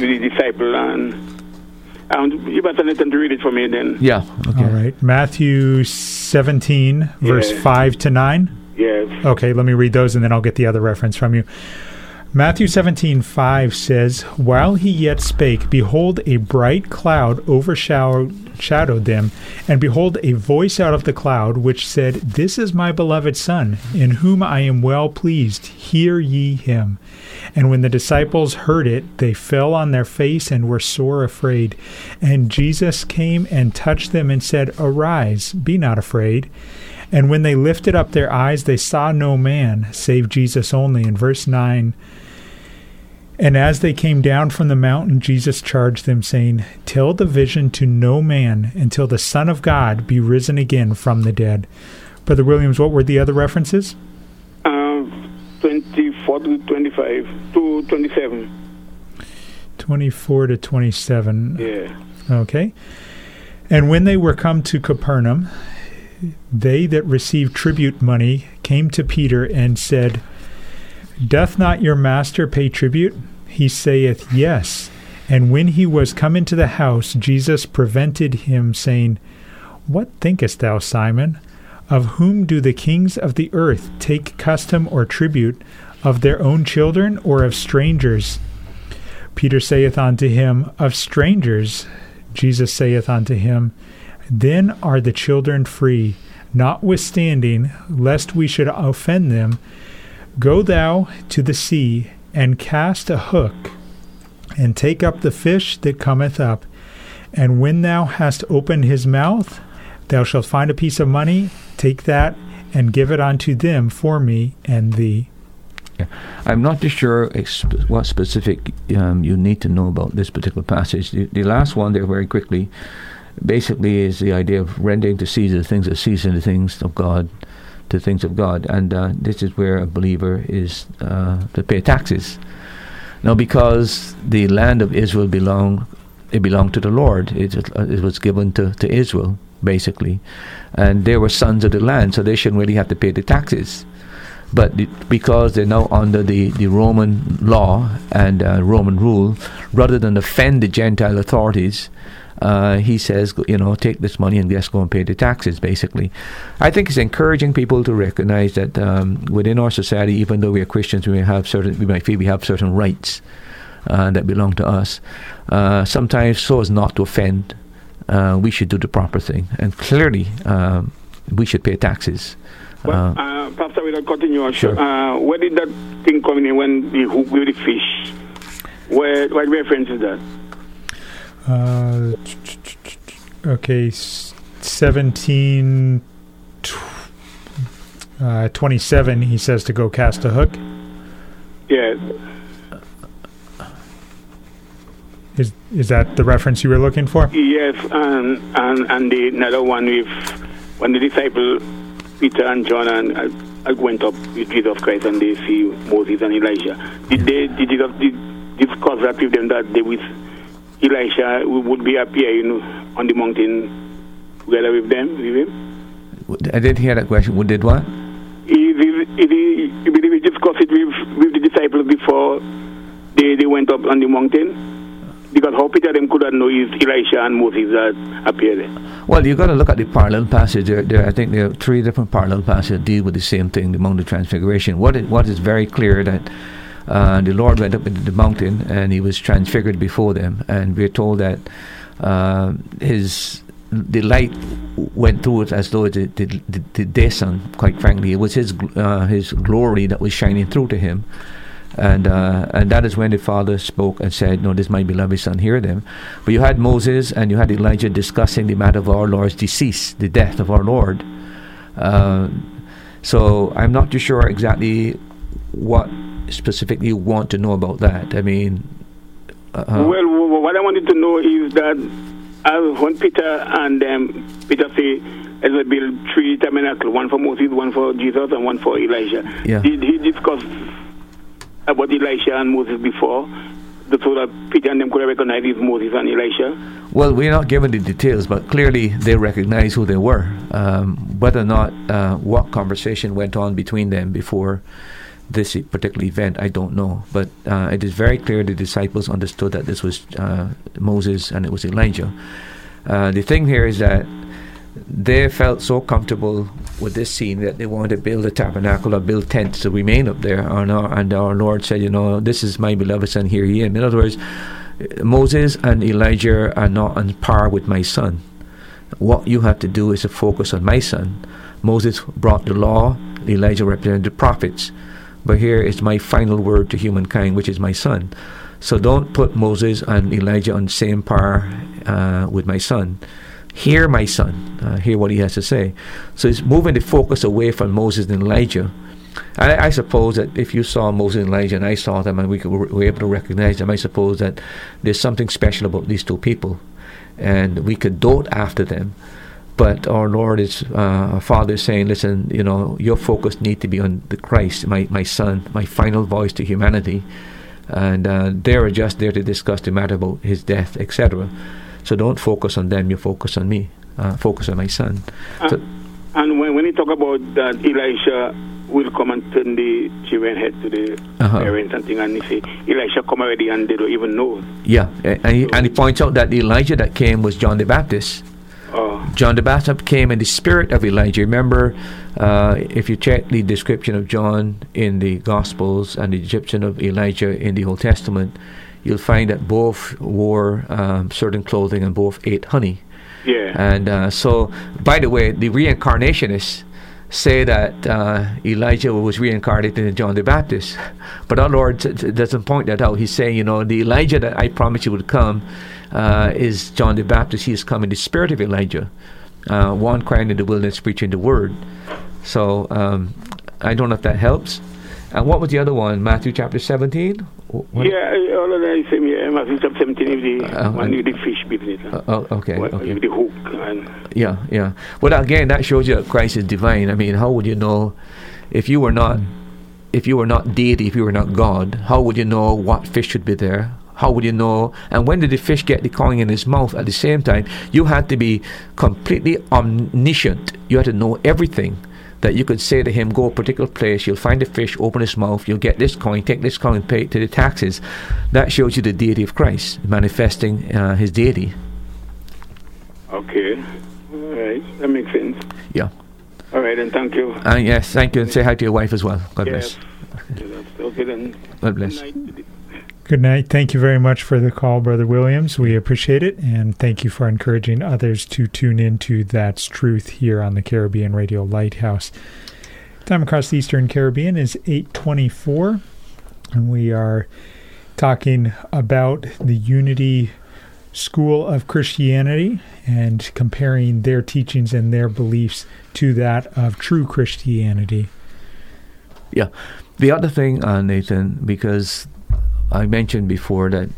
with the disciple and um, you better let them to read it for me then. Yeah. Okay. All right. Matthew 17, verse 5 to 9. Yes. Okay, let me read those and then I'll get the other reference from you. Matthew 17, 5 says, While he yet spake, behold, a bright cloud overshadowed them, and behold, a voice out of the cloud, which said, This is my beloved Son, in whom I am well pleased. Hear ye him. And when the disciples heard it, they fell on their face and were sore afraid. And Jesus came and touched them and said, Arise, be not afraid. And when they lifted up their eyes, they saw no man, save Jesus only. In verse 9, and as they came down from the mountain, Jesus charged them, saying, Tell the vision to no man until the Son of God be risen again from the dead. Brother Williams, what were the other references? Uh, 24 to 25 to 27. 24 to 27. Yeah. Okay. And when they were come to Capernaum, they that received tribute money came to Peter and said, Doth not your master pay tribute? He saith, Yes. And when he was come into the house, Jesus prevented him, saying, What thinkest thou, Simon? Of whom do the kings of the earth take custom or tribute? Of their own children or of strangers? Peter saith unto him, Of strangers. Jesus saith unto him, Then are the children free. Notwithstanding, lest we should offend them, go thou to the sea, and cast a hook, and take up the fish that cometh up. And when thou hast opened his mouth, thou shalt find a piece of money. Take that, and give it unto them for me and thee. I'm not too sure what specific um, you need to know about this particular passage. The, the, last one there, very quickly, basically is the idea of rendering to Caesar the things of Caesar and the things of God to things of God. And uh, this is where a believer is uh, to pay taxes. Now, because the land of Israel belonged, it belonged to the Lord. It, it was given to, to Israel, basically. And they were sons of the land, so they shouldn't really have to pay the taxes but because they're now under the, the Roman law and uh, Roman rule, rather than offend the Gentile authorities, uh, he says, you know, take this money and just go and pay the taxes, basically. I think it's encouraging people to recognize that um, within our society, even though we are Christians, we have certain, we might feel we have certain rights uh, that belong to us. Uh, sometimes, so as not to offend, uh, we should do the proper thing. And clearly, um, we should pay taxes. Well, uh, uh, we'll continue. Sure. Uh, where did that thing come in when the hook with the fish? Where, what reference is that? Uh, okay, 17, uh, 27, he says to go cast a hook. Yeah. Is is that the reference you were looking for? Yes, and and and the another one with when the disciple Peter and John and I, I went up with Jesus Christ and they see Moses and Elijah. Did they did Jesus did discuss that with them that they with Elisha would be appearing on the mountain together with them with him? I did hear that question. Who did what? He, he, he, he discussed it with, with the disciples before they, they went up on the mountain because how Peter them could have known is Elisha and Moses that appeared. there. Well, you've got to look at the parallel passage. There, there, I think there are three different parallel passages that deal with the same thing, the Mount of Transfiguration. What is, what is very clear that uh, the Lord went up into the mountain and he was transfigured before them, and we're told that uh, his the light went through it as though it did, did, sun. Quite frankly, it was his uh, his glory that was shining through to him and uh, and that is when the father spoke and said, "No, this is my beloved son. Hear them." But you had Moses and you had Elijah discussing the matter of our Lord's decease, the death of our Lord. Uh, so I'm not too sure exactly what specifically you want to know about that. I mean, uh, well, what I wanted to know is that as when Peter and um, Peter say. As we build three tabernacles, one for Moses, one for Jesus, and one for Elijah. Yeah. Did he discuss about Elijah and Moses before, the so that Peter and them could have recognized Moses and Elisha? Well, we're not given the details, but clearly they recognize who they were. Um, whether or not uh, what conversation went on between them before this particular event, I don't know. But uh, it is very clear the disciples understood that this was uh, Moses and it was Elijah. Uh, the thing here is that they felt so comfortable with this scene that they wanted to build a tabernacle or build tents to remain up there. And our, and our Lord said, You know, this is my beloved son, here he is. In other words, Moses and Elijah are not on par with my son. What you have to do is to focus on my son. Moses brought the law, Elijah represented the prophets. But here is my final word to humankind, which is my son. So don't put Moses and Elijah on the same par uh, with my son Hear, my son. Uh, hear what he has to say. So he's moving the focus away from Moses and Elijah. I, I suppose that if you saw Moses and Elijah and I saw them and we could, were able to recognize them, I suppose that there's something special about these two people. And we could dote after them. But our Lord is, uh, Father is saying, listen, you know, your focus need to be on the Christ, my, my Son, my final voice to humanity. And uh, they're just there to discuss the matter about his death, etc. So don't focus on them, you focus on me, uh, focus on my Son. And, So, and when, when you talk about that, Elisha will come and turn the children head to the Uh-huh. parents and thing, and he say, Elisha come already and they don't even know. yeah, and he, and he points out that the Elijah that came was John the Baptist. Oh, John the Baptist came in the spirit of Elijah. Remember, uh, if you check the description of John in the Gospels and the description of Elijah in the Old Testament, you'll find that both wore um, certain clothing and both ate honey. yeah. And uh, so, by the way, the reincarnationists say that uh, Elijah was reincarnated in John the Baptist. But our Lord t- t- doesn't point that out. He's saying, you know, the Elijah that I promised you would come uh, is John the Baptist. He is come in the spirit of Elijah, uh, one crying in the wilderness, preaching the word. So, um, I don't know if that helps. And what was the other one? Matthew chapter 17? What- yeah, all of that is same here. Matthew chapter 17 is the Uh, one with the fish business. Uh, oh, okay, What- okay. With the hook. And, Yeah, yeah. Well, again, that shows you that Christ is divine. I mean, how would you know if you were not, if you were not deity, if you were not God? How would you know what fish should be there? How would you know? And when did the fish get the coin in his mouth? At the same time, you had to be completely omniscient. You had to know everything. That you could say to him, "Go a particular place. You'll find the fish. Open his mouth. You'll get this coin. Take this coin. Pay it to the taxes." That shows you the deity of Christ manifesting uh, his deity. okay. All right. That makes sense. Yeah. All right, and thank you. And yes, thank you, and say hi to your wife as well. God Yes. bless. Okay, then. God bless. Good night. Thank you very much for the call, Brother Williams. We appreciate it. And thank you for encouraging others to tune into That's Truth here on the Caribbean Radio Lighthouse. Time across the Eastern Caribbean is 824. And we are talking about the Unity School of Christianity and comparing their teachings and their beliefs to that of true Christianity. Yeah. The other thing, uh, Nathan, because I mentioned before that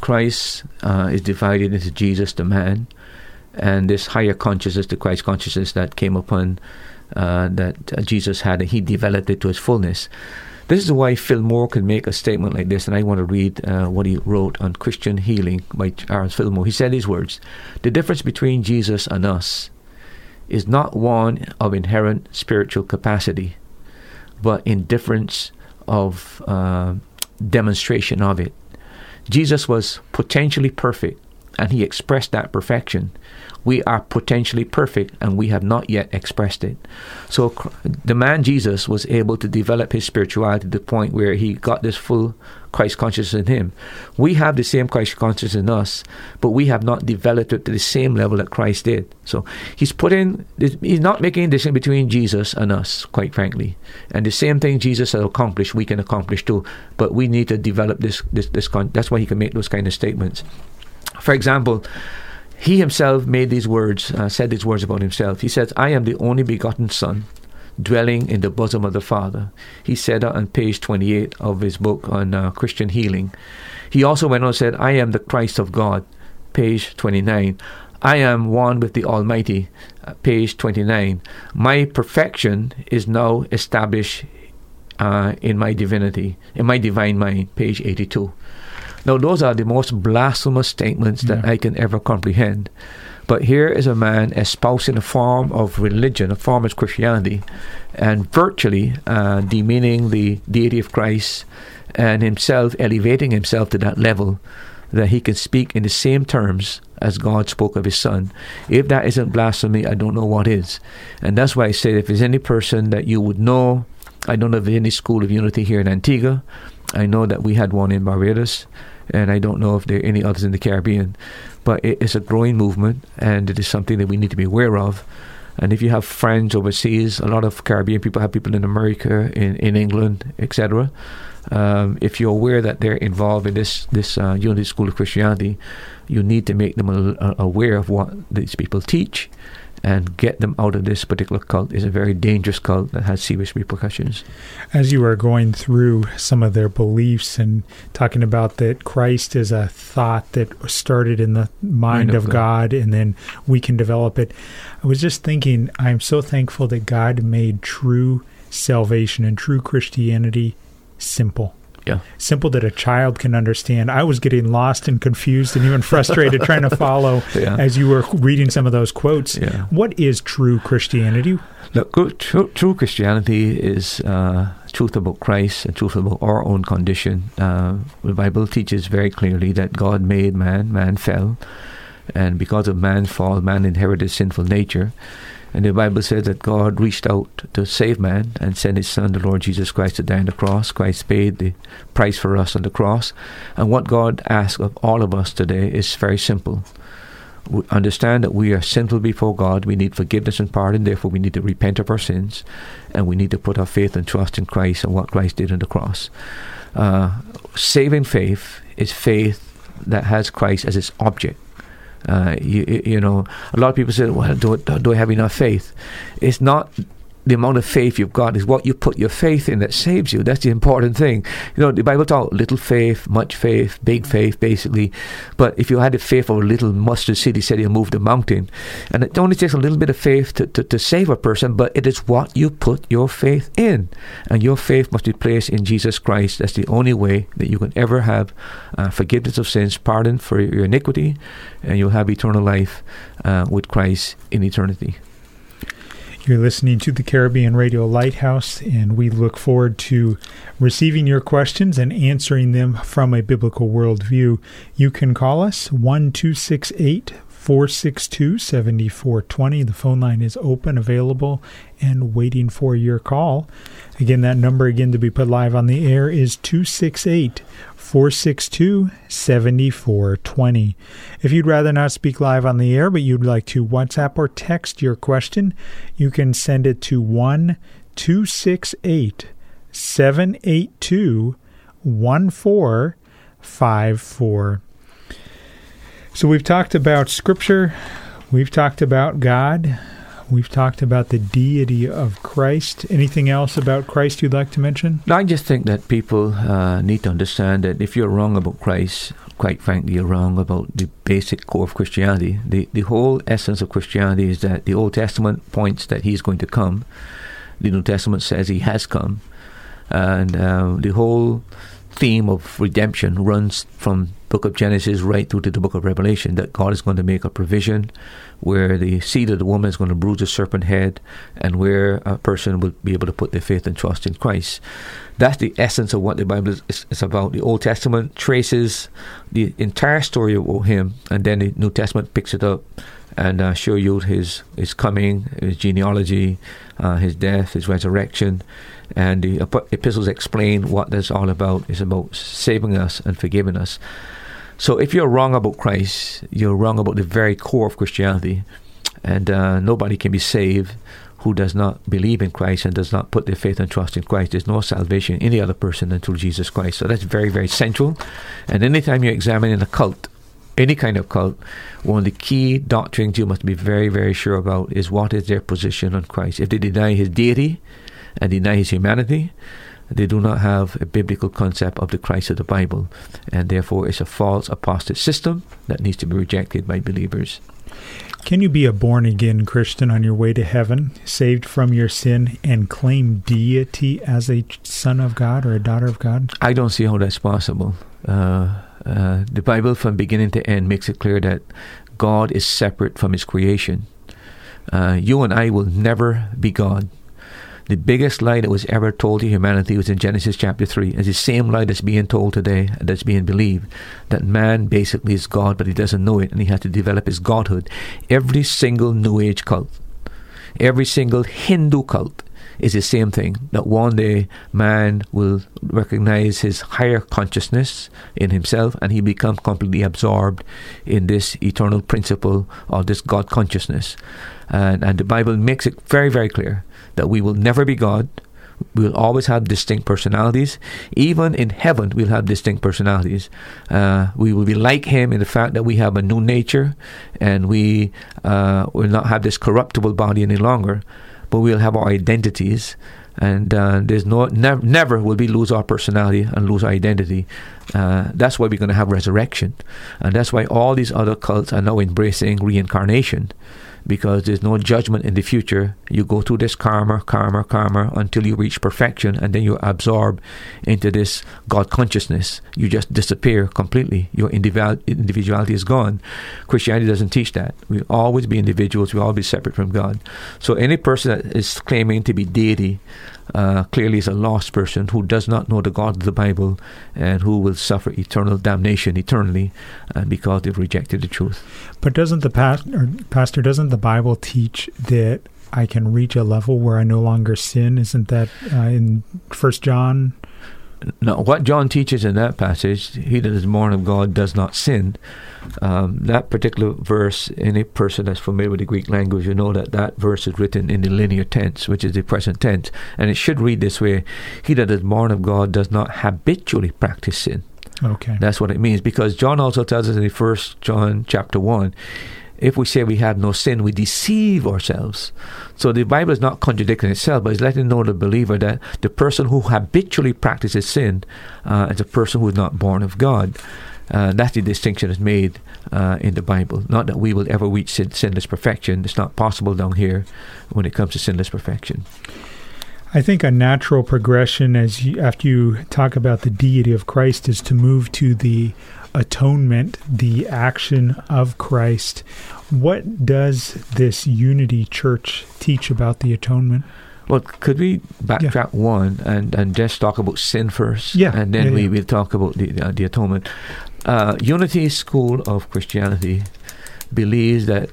Christ uh, is divided into Jesus, the man, and this higher consciousness, the Christ consciousness that came upon uh, that uh, Jesus had, and he developed it to its fullness. This is why Fillmore can make a statement like this, and I want to read uh, what he wrote on Christian healing by Charles Fillmore. He said these words The difference between Jesus and us is not one of inherent spiritual capacity, but in difference of uh, demonstration of it. Jesus was potentially perfect, and he expressed that perfection. We are potentially perfect, and we have not yet expressed it. So, the man Jesus was able to develop his spirituality to the point where he got this full Christ consciousness in him. We have the same Christ consciousness in us, but we have not developed it to the same level that Christ did. So, he's putting, in, he's not making a distinction between Jesus and us, quite frankly. And the same thing Jesus has accomplished, we can accomplish too. But we need to develop this, this, this con- that's why he can make those kind of statements. For example, he himself made these words, uh, said these words about himself. He says, I am the only begotten Son, dwelling in the bosom of the Father. He said that on page 28 of his book on uh, Christian healing. He also went on and said, I am the Christ of God, page 29. I am one with the Almighty, uh, page 29. My perfection is now established uh, in my divinity, in my divine mind, page 82. Now, those are the most blasphemous statements that I can ever comprehend. But here is a man espousing a form of religion, a form of Christianity, and virtually uh, demeaning the deity of Christ and himself elevating himself to that level that he can speak in the same terms as God spoke of his son. If that isn't blasphemy, I don't know what is. And that's why I say if there's any person that you would know, I don't know there's any school of unity here in Antigua. I know that we had one in Barbados, and I don't know if there are any others in the Caribbean. But it is a growing movement, and it is something that we need to be aware of. And if you have friends overseas, a lot of Caribbean people have people in America, in, in England, etc. Um, if you're aware that they're involved in this this uh, Unity School of Christianity, you need to make them a, a, aware of what these people teach and get them out of this particular cult is a very dangerous cult that has serious repercussions. As you are going through some of their beliefs and talking about that Christ is a thought that started in the mind, mind of, of God. God and then we can develop it, I was just thinking, I'm so thankful that God made true salvation and true Christianity simple. Yeah. Simple that a child can understand. I was getting lost and confused and even frustrated trying to follow yeah. as you were reading some of those quotes. Yeah. What is true Christianity? Look, true, true Christianity is uh, truth about Christ and truth about our own condition. Uh, the Bible teaches very clearly that God made man, man fell, and because of man's fall, man inherited sinful nature. And the Bible says that God reached out to save man and sent his son, the Lord Jesus Christ, to die on the cross. Christ paid the price for us on the cross. And what God asks of all of us today is very simple. We understand that we are sinful before God. We need forgiveness and pardon. Therefore, we need to repent of our sins. And we need to put our faith and trust in Christ and what Christ did on the cross. Uh, saving faith is faith that has Christ as its object uh, you, you know, a lot of people say, "Well, do, do I have enough faith?" It's not the amount of faith you've got is what you put your faith in that saves you. That's the important thing. You know, the Bible talks little faith, much faith, big faith, basically. But if you had the faith of a little mustard seed, he said he'll move the mountain. And it only takes a little bit of faith to, to, to save a person, but it is what you put your faith in. And your faith must be placed in Jesus Christ. That's the only way that you can ever have uh, forgiveness of sins, pardon for your iniquity, and you'll have eternal life uh, with Christ in eternity. You're listening to the Caribbean Radio Lighthouse, and we look forward to receiving your questions and answering them from a biblical worldview. You can call us 1 462 7420. The phone line is open, available, and waiting for your call. Again, that number again to be put live on the air is 268 462 7420. If you'd rather not speak live on the air, but you'd like to WhatsApp or text your question, you can send it to 1 268 782 1454. So we've talked about Scripture, we've talked about God, We've talked about the deity of Christ. Anything else about Christ you'd like to mention? I just think that people uh, need to understand that if you're wrong about Christ, quite frankly, you're wrong about the basic core of Christianity. The, the whole essence of Christianity is that the Old Testament points that He's going to come, the New Testament says He has come, and uh, the whole theme of redemption runs from book of Genesis right through to the book of Revelation that God is going to make a provision where the seed of the woman is going to bruise the serpent head and where a person will be able to put their faith and trust in Christ. That's the essence of what the Bible is, is about. The Old Testament traces the entire story of him and then the New Testament picks it up and uh, show you his his coming, his genealogy, uh, his death, his resurrection, and the epistles explain what that's all about. It's about saving us and forgiving us. So if you're wrong about Christ, you're wrong about the very core of Christianity, and uh, nobody can be saved who does not believe in Christ and does not put their faith and trust in Christ. There's no salvation in any other person than through Jesus Christ. So that's very, very central. And anytime you examine in a cult, any kind of cult, one of the key doctrines you must be very, very sure about is what is their position on Christ. If they deny his deity, and deny his humanity, they do not have a biblical concept of the Christ of the Bible, and therefore it's a false apostate system that needs to be rejected by believers. Can you be a born again Christian on your way to heaven, saved from your sin, and claim deity as a son of God or a daughter of God? I don't see how that's possible. Uh, uh, the Bible, from beginning to end, makes it clear that God is separate from His creation. Uh, you and I will never be God. The biggest lie that was ever told to humanity was in Genesis chapter 3. It's the same lie that's being told today, that's being believed, that man basically is God, but he doesn't know it, and he has to develop his godhood. Every single New Age cult, every single Hindu cult, is the same thing. That one day man will recognize his higher consciousness in himself and he become completely absorbed in this eternal principle of this God consciousness. And, and the Bible makes it very, very clear that we will never be God. We will always have distinct personalities. Even in heaven, we'll have distinct personalities. Uh, we will be like Him in the fact that we have a new nature and we uh, will not have this corruptible body any longer, but we'll have our identities. And uh, there's no never never will we lose our personality and lose our identity. Uh, that's why we're going to have resurrection, and that's why all these other cults are now embracing reincarnation because there's no judgment in the future. You go through this karma, karma, karma until you reach perfection, and then you absorb into this God consciousness. You just disappear completely. Your individuality is gone. Christianity doesn't teach that. We always be individuals. We all be separate from God. So any person that is claiming to be deity uh, clearly is a lost person who does not know the God of the Bible and who will suffer eternal damnation eternally uh, because they've rejected the truth. But doesn't the pastor, pastor doesn't the Bible teach that I can reach a level where I no longer sin? Isn't that uh, in First John? Now, what John teaches in that passage, he that is born of God does not sin. Um, that particular verse, any person that's familiar with the Greek language, you know that that verse is written in the linear tense, which is the present tense, and it should read this way: He that is born of God does not habitually practice sin. Okay, that's what it means. Because John also tells us in the First John chapter one if we say we have no sin, we deceive ourselves. So the Bible is not contradicting itself, but it's letting know the believer that the person who habitually practices sin uh, is a person who is not born of God. Uh, that's the distinction that's made uh, in the Bible. Not that we will ever reach sin- sinless perfection. It's not possible down here when it comes to sinless perfection. I think a natural progression, as you, after you talk about the deity of Christ, is to move to the atonement, the action of Christ. What does this unity church teach about the atonement? Well, could we backtrack yeah. one and, and just talk about sin first? Yeah. And then yeah, we yeah. will talk about the, uh, the atonement. Uh, Unity School of Christianity believes that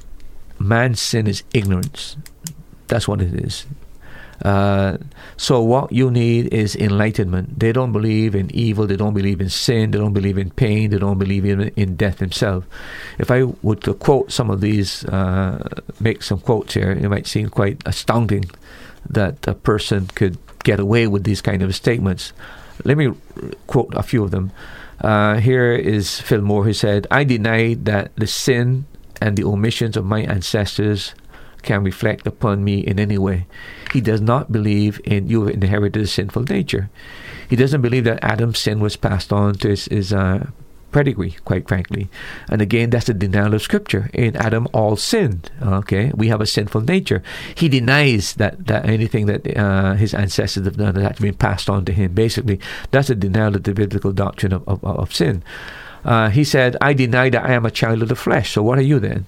man's sin is ignorance. That's what it is. Uh, so what you need is enlightenment. They don't believe in evil. They don't believe in sin. They don't believe in pain. They don't believe in, in death himself. If I would to quote some of these, uh, make some quotes here, it might seem quite astounding that a person could get away with these kind of statements. Let me quote a few of them. Uh, here is Fillmore who said, I deny that the sin and the omissions of my ancestors can reflect upon me in any way. He does not believe in you inherited a sinful nature. He doesn't believe that Adam's sin was passed on to his, his uh, pedigree, quite frankly. And again, that's the denial of Scripture. In Adam, all sinned. Okay, we have a sinful nature. He denies that, that anything that uh, his ancestors have done has actually been passed on to him. Basically, that's a denial of the biblical doctrine of, of, of sin. Uh, he said, I deny that I am a child of the flesh. So what are you then?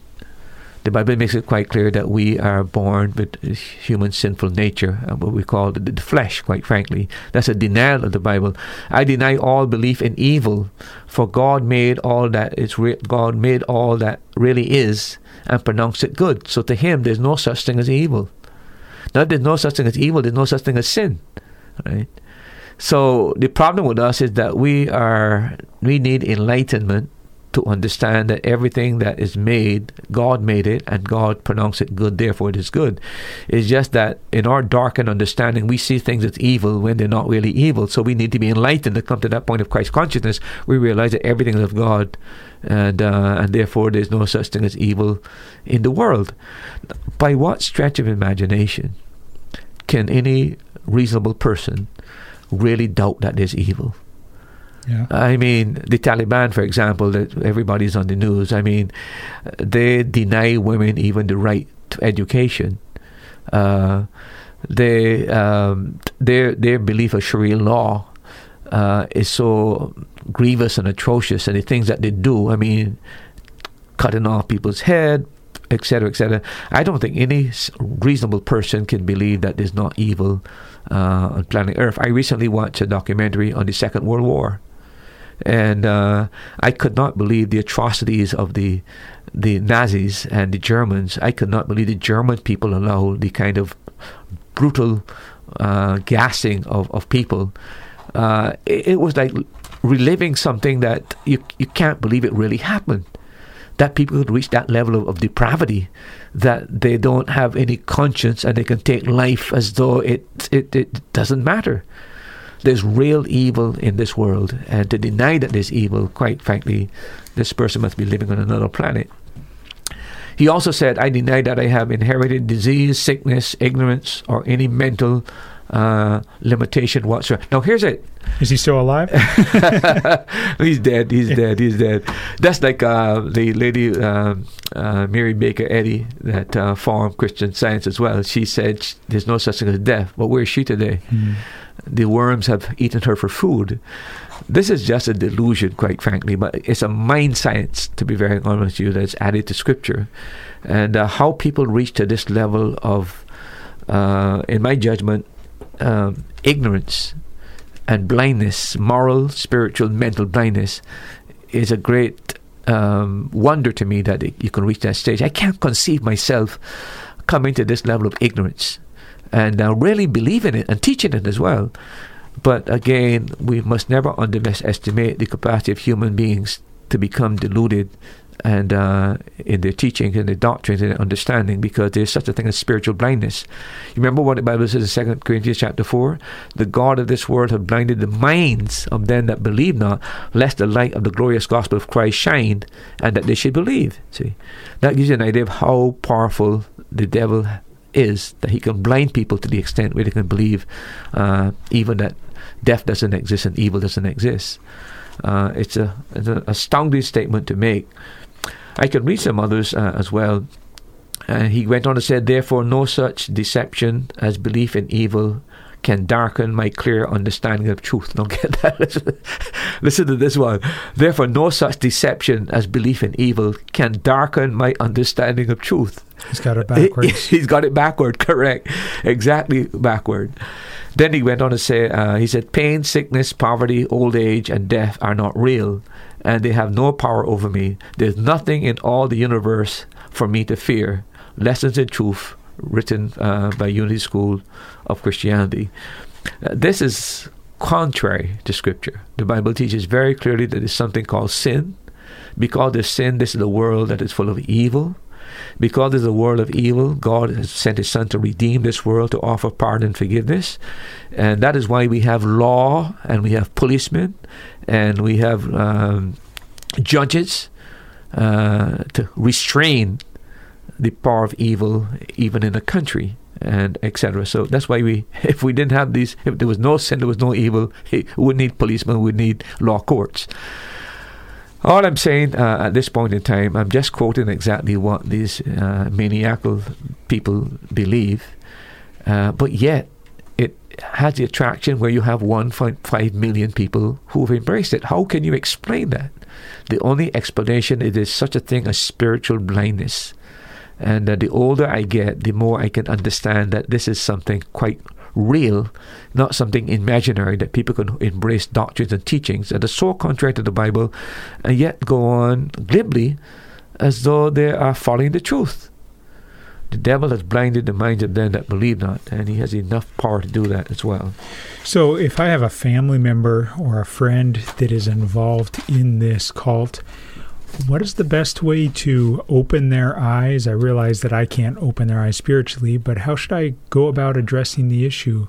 The Bible makes it quite clear that we are born with human sinful nature, uh, what we call the, flesh, quite frankly. That's a denial of the Bible. I deny all belief in evil, for God made all that is re- God made all that really is and pronounced it good. So to Him, there's no such thing as evil. Now, there's no such thing as evil. There's no such thing as sin, right? So the problem with us is that we are we need enlightenment to understand that everything that is made, God made it, and God pronounced it good, therefore it is good. It's just that in our darkened understanding, we see things as evil when they're not really evil. So we need to be enlightened to come to that point of Christ consciousness. We realize that everything is of God, and uh, and therefore there's no such thing as evil in the world. By what stretch of imagination can any reasonable person really doubt that there's evil? Yeah. I mean, the Taliban, for example, that everybody's on the news. I mean, they deny women even the right to education. Uh, they um, their their belief of Sharia law uh, is so grievous and atrocious, and the things that they do. I mean, cutting off people's head, etc., etc. I don't think any reasonable person can believe that there's not evil uh, on planet Earth. I recently watched a documentary on the Second World War and uh, I could not believe the atrocities of the the Nazis and the Germans. I could not believe the German people allowed the kind of brutal uh, gassing of, of people, uh, it, it, was like reliving something that you, you can't believe it really happened. That people could reach that level of, of depravity that they don't have any conscience and they can take life as though it, it, it doesn't matter. There's real evil in this world, and to deny that there's evil, quite frankly, this person must be living on another planet. He also said, I deny that I have inherited disease, sickness, ignorance, or any mental uh, limitation whatsoever. Now, here's it. Is he still alive? he's dead. He's dead. He's dead. That's like uh, the lady um, uh, Mary Baker Eddy that uh, formed Christian Science as well. She said there's no such thing as death. But where is she today? Mm. The worms have eaten her for food. This is just a delusion, quite frankly, but it's a mind science, to be very honest with you, that's added to Scripture. And uh, how people reach to this level of, uh, in my judgment, um, ignorance and blindness, moral, spiritual, mental blindness, is a great um, wonder to me that you can reach that stage. I can't conceive myself coming to this level of ignorance and uh, really believing it and teaching it as well. But again, we must never underestimate the capacity of human beings to become deluded and uh, in their teachings and their doctrines and their understanding because there's such a thing as spiritual blindness. You remember what the Bible says in 2 Corinthians chapter 4? The God of this world have blinded the minds of them that believe not, lest the light of the glorious gospel of Christ shine and that they should believe. See, that gives you an idea of how powerful the devil is, that he can blind people to the extent where they can believe uh, even that death doesn't exist and evil doesn't exist. Uh, it's, a, it's an astounding statement to make. I can read some others uh, as well. Uh, he went on to say, Therefore, no such deception as belief in evil can darken my clear understanding of truth. Don't get that. Listen, to this one. Therefore, no such deception as belief in evil can darken my understanding of truth. He's got it backwards. He, has got it backward, correct. Exactly backward. Then he went on to say, uh, he said, pain, sickness, poverty, old age, and death are not real, and they have no power over me. There's nothing in all the universe for me to fear. Lessons in Truth, written uh, by Unity School of Christianity. Uh, this is contrary to Scripture. The Bible teaches very clearly that there's something called sin. Because there's sin, this is a world that is full of evil. Because there's a world of evil, God has sent His Son to redeem this world, to offer pardon and forgiveness. And that is why we have law and we have policemen and we have um, judges uh, to restrain the power of evil even in a country and etc. So that's why we, if we didn't have these, if there was no sin, there was no evil, we would need policemen, we need law courts. All I'm saying uh, at this point in time, I'm just quoting exactly what these uh, maniacal people believe, uh, but yet it has the attraction where you have 1.5 million people who've embraced it. How can you explain that? The only explanation is such a thing as spiritual blindness. And uh, the older I get, the more I can understand that this is something quite real, not something imaginary that people can embrace doctrines and teachings that are so contrary to the Bible and yet go on glibly as though they are following the truth. The devil has blinded the minds of them that believe not, and he has enough power to do that as well. So, if I have a family member or a friend that is involved in this cult, what is the best way to open their eyes? I realize that I can't open their eyes spiritually, but how should I go about addressing the issue?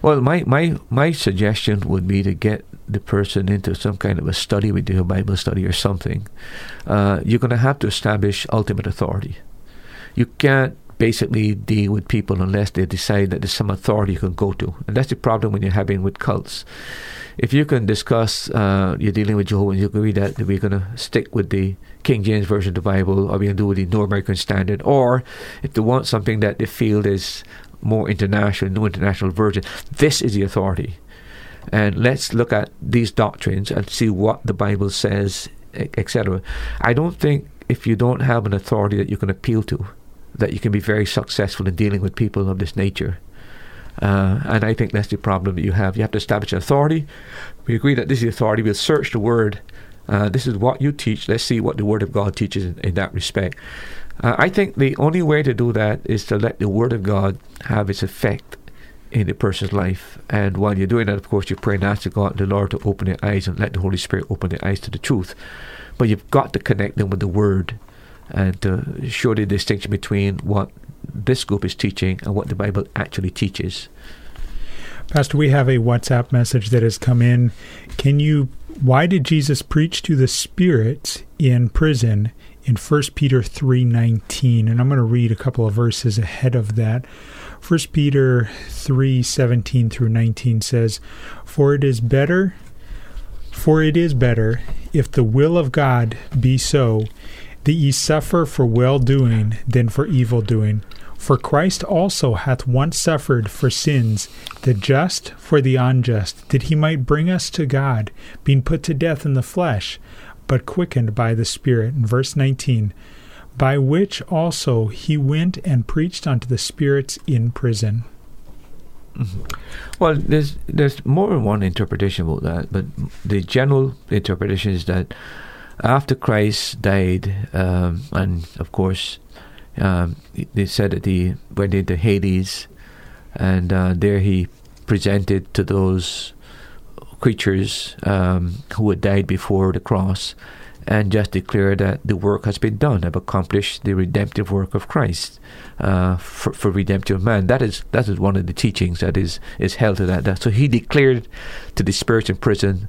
Well, my, my, my suggestion would be to get the person into some kind of a study with you, a Bible study or something. Uh, you're going to have to establish ultimate authority. You can't basically deal with people unless they decide that there's some authority you can go to. And that's the problem when you're having with cults if you can discuss, uh, you're dealing with Jehovah's, you agree that we're going to stick with the King James Version of the Bible, or we're going to do with the North American Standard, or if they want something that they feel is more international, New International Version, this is the authority. And let's look at these doctrines and see what the Bible says, etc. I don't think if you don't have an authority that you can appeal to, that you can be very successful in dealing with people of this nature. Uh, and I think that's the problem that you have. You have to establish an authority. We agree that this is authority. We'll search the Word. Uh, this is what you teach. Let's see what the Word of God teaches in, in that respect. Uh, I think the only way to do that is to let the Word of God have its effect in the person's life. And while you're doing that, of course, you pray and ask God, the Lord, to open their eyes and let the Holy Spirit open their eyes to the truth. But you've got to connect them with the Word and to show the distinction between what this group is teaching and what the Bible actually teaches. Pastor, we have a WhatsApp message that has come in. Can you why did Jesus preach to the spirits in prison in 1 Peter 3:19? And I'm going to read a couple of verses ahead of that. 1 Peter 3:17 through 19 says, "For it is better for it is better if the will of God be so that ye suffer for well doing than for evil doing." For Christ also hath once suffered for sins, the just for the unjust, that he might bring us to God, being put to death in the flesh, but quickened by the Spirit. In verse 19, by which also he went and preached unto the spirits in prison. Mm-hmm. Well, there's there's more than one interpretation about that, but the general interpretation is that after Christ died, um, and of course um, they said that he went into Hades, and uh, there he presented to those creatures um, who had died before the cross, and just declared that the work has been done. I've accomplished the redemptive work of Christ uh, for, for redemption of man. That is that is one of the teachings that is is held to that. So he declared to the spirits in prison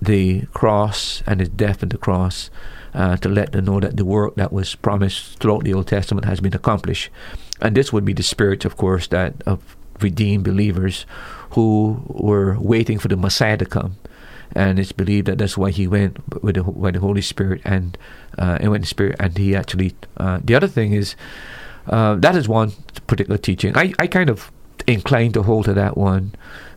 the cross and his death on the cross uh, to let them know that the work that was promised throughout the Old Testament has been accomplished. And this would be the spirit, of course, that of redeemed believers who were waiting for the Messiah to come. And it's believed that that's why he went with the, with the Holy Spirit and uh, and with the Spirit, and he actually. Uh, the other thing is uh, that is one particular teaching. I, I kind of inclined to hold to that one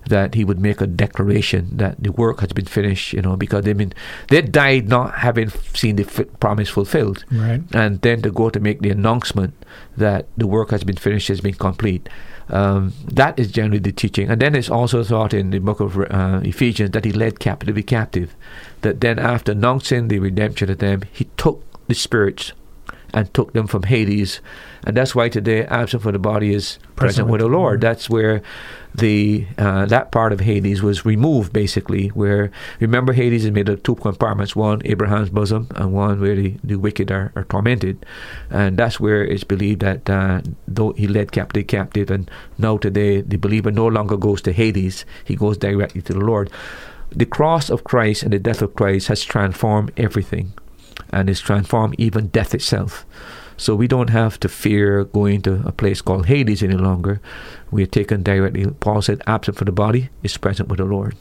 that he would make a declaration that the work has been finished, you know, because they mean they died not having seen the f- promise fulfilled, right? And then to go to make the announcement that the work has been finished, has been complete. Um, that is generally the teaching, and then it's also taught in the book of uh, Ephesians that he led captivity captive. That then, after announcing the redemption of them, he took the spirits and took them from Hades. And that's why today, absent from the body is present, present with the Lord. Lord. That's where the uh, that part of Hades was removed, basically. Where remember, Hades is made of two compartments: one Abraham's bosom, and one where the, the wicked are, are tormented. And that's where it's believed that uh, though he led captive captive, and now today the believer no longer goes to Hades; he goes directly to the Lord. The cross of Christ and the death of Christ has transformed everything and is transformed even death itself. So we don't have to fear going to a place called Hades any longer. We are taken directly. Paul said, absent from the body is present with the Lord.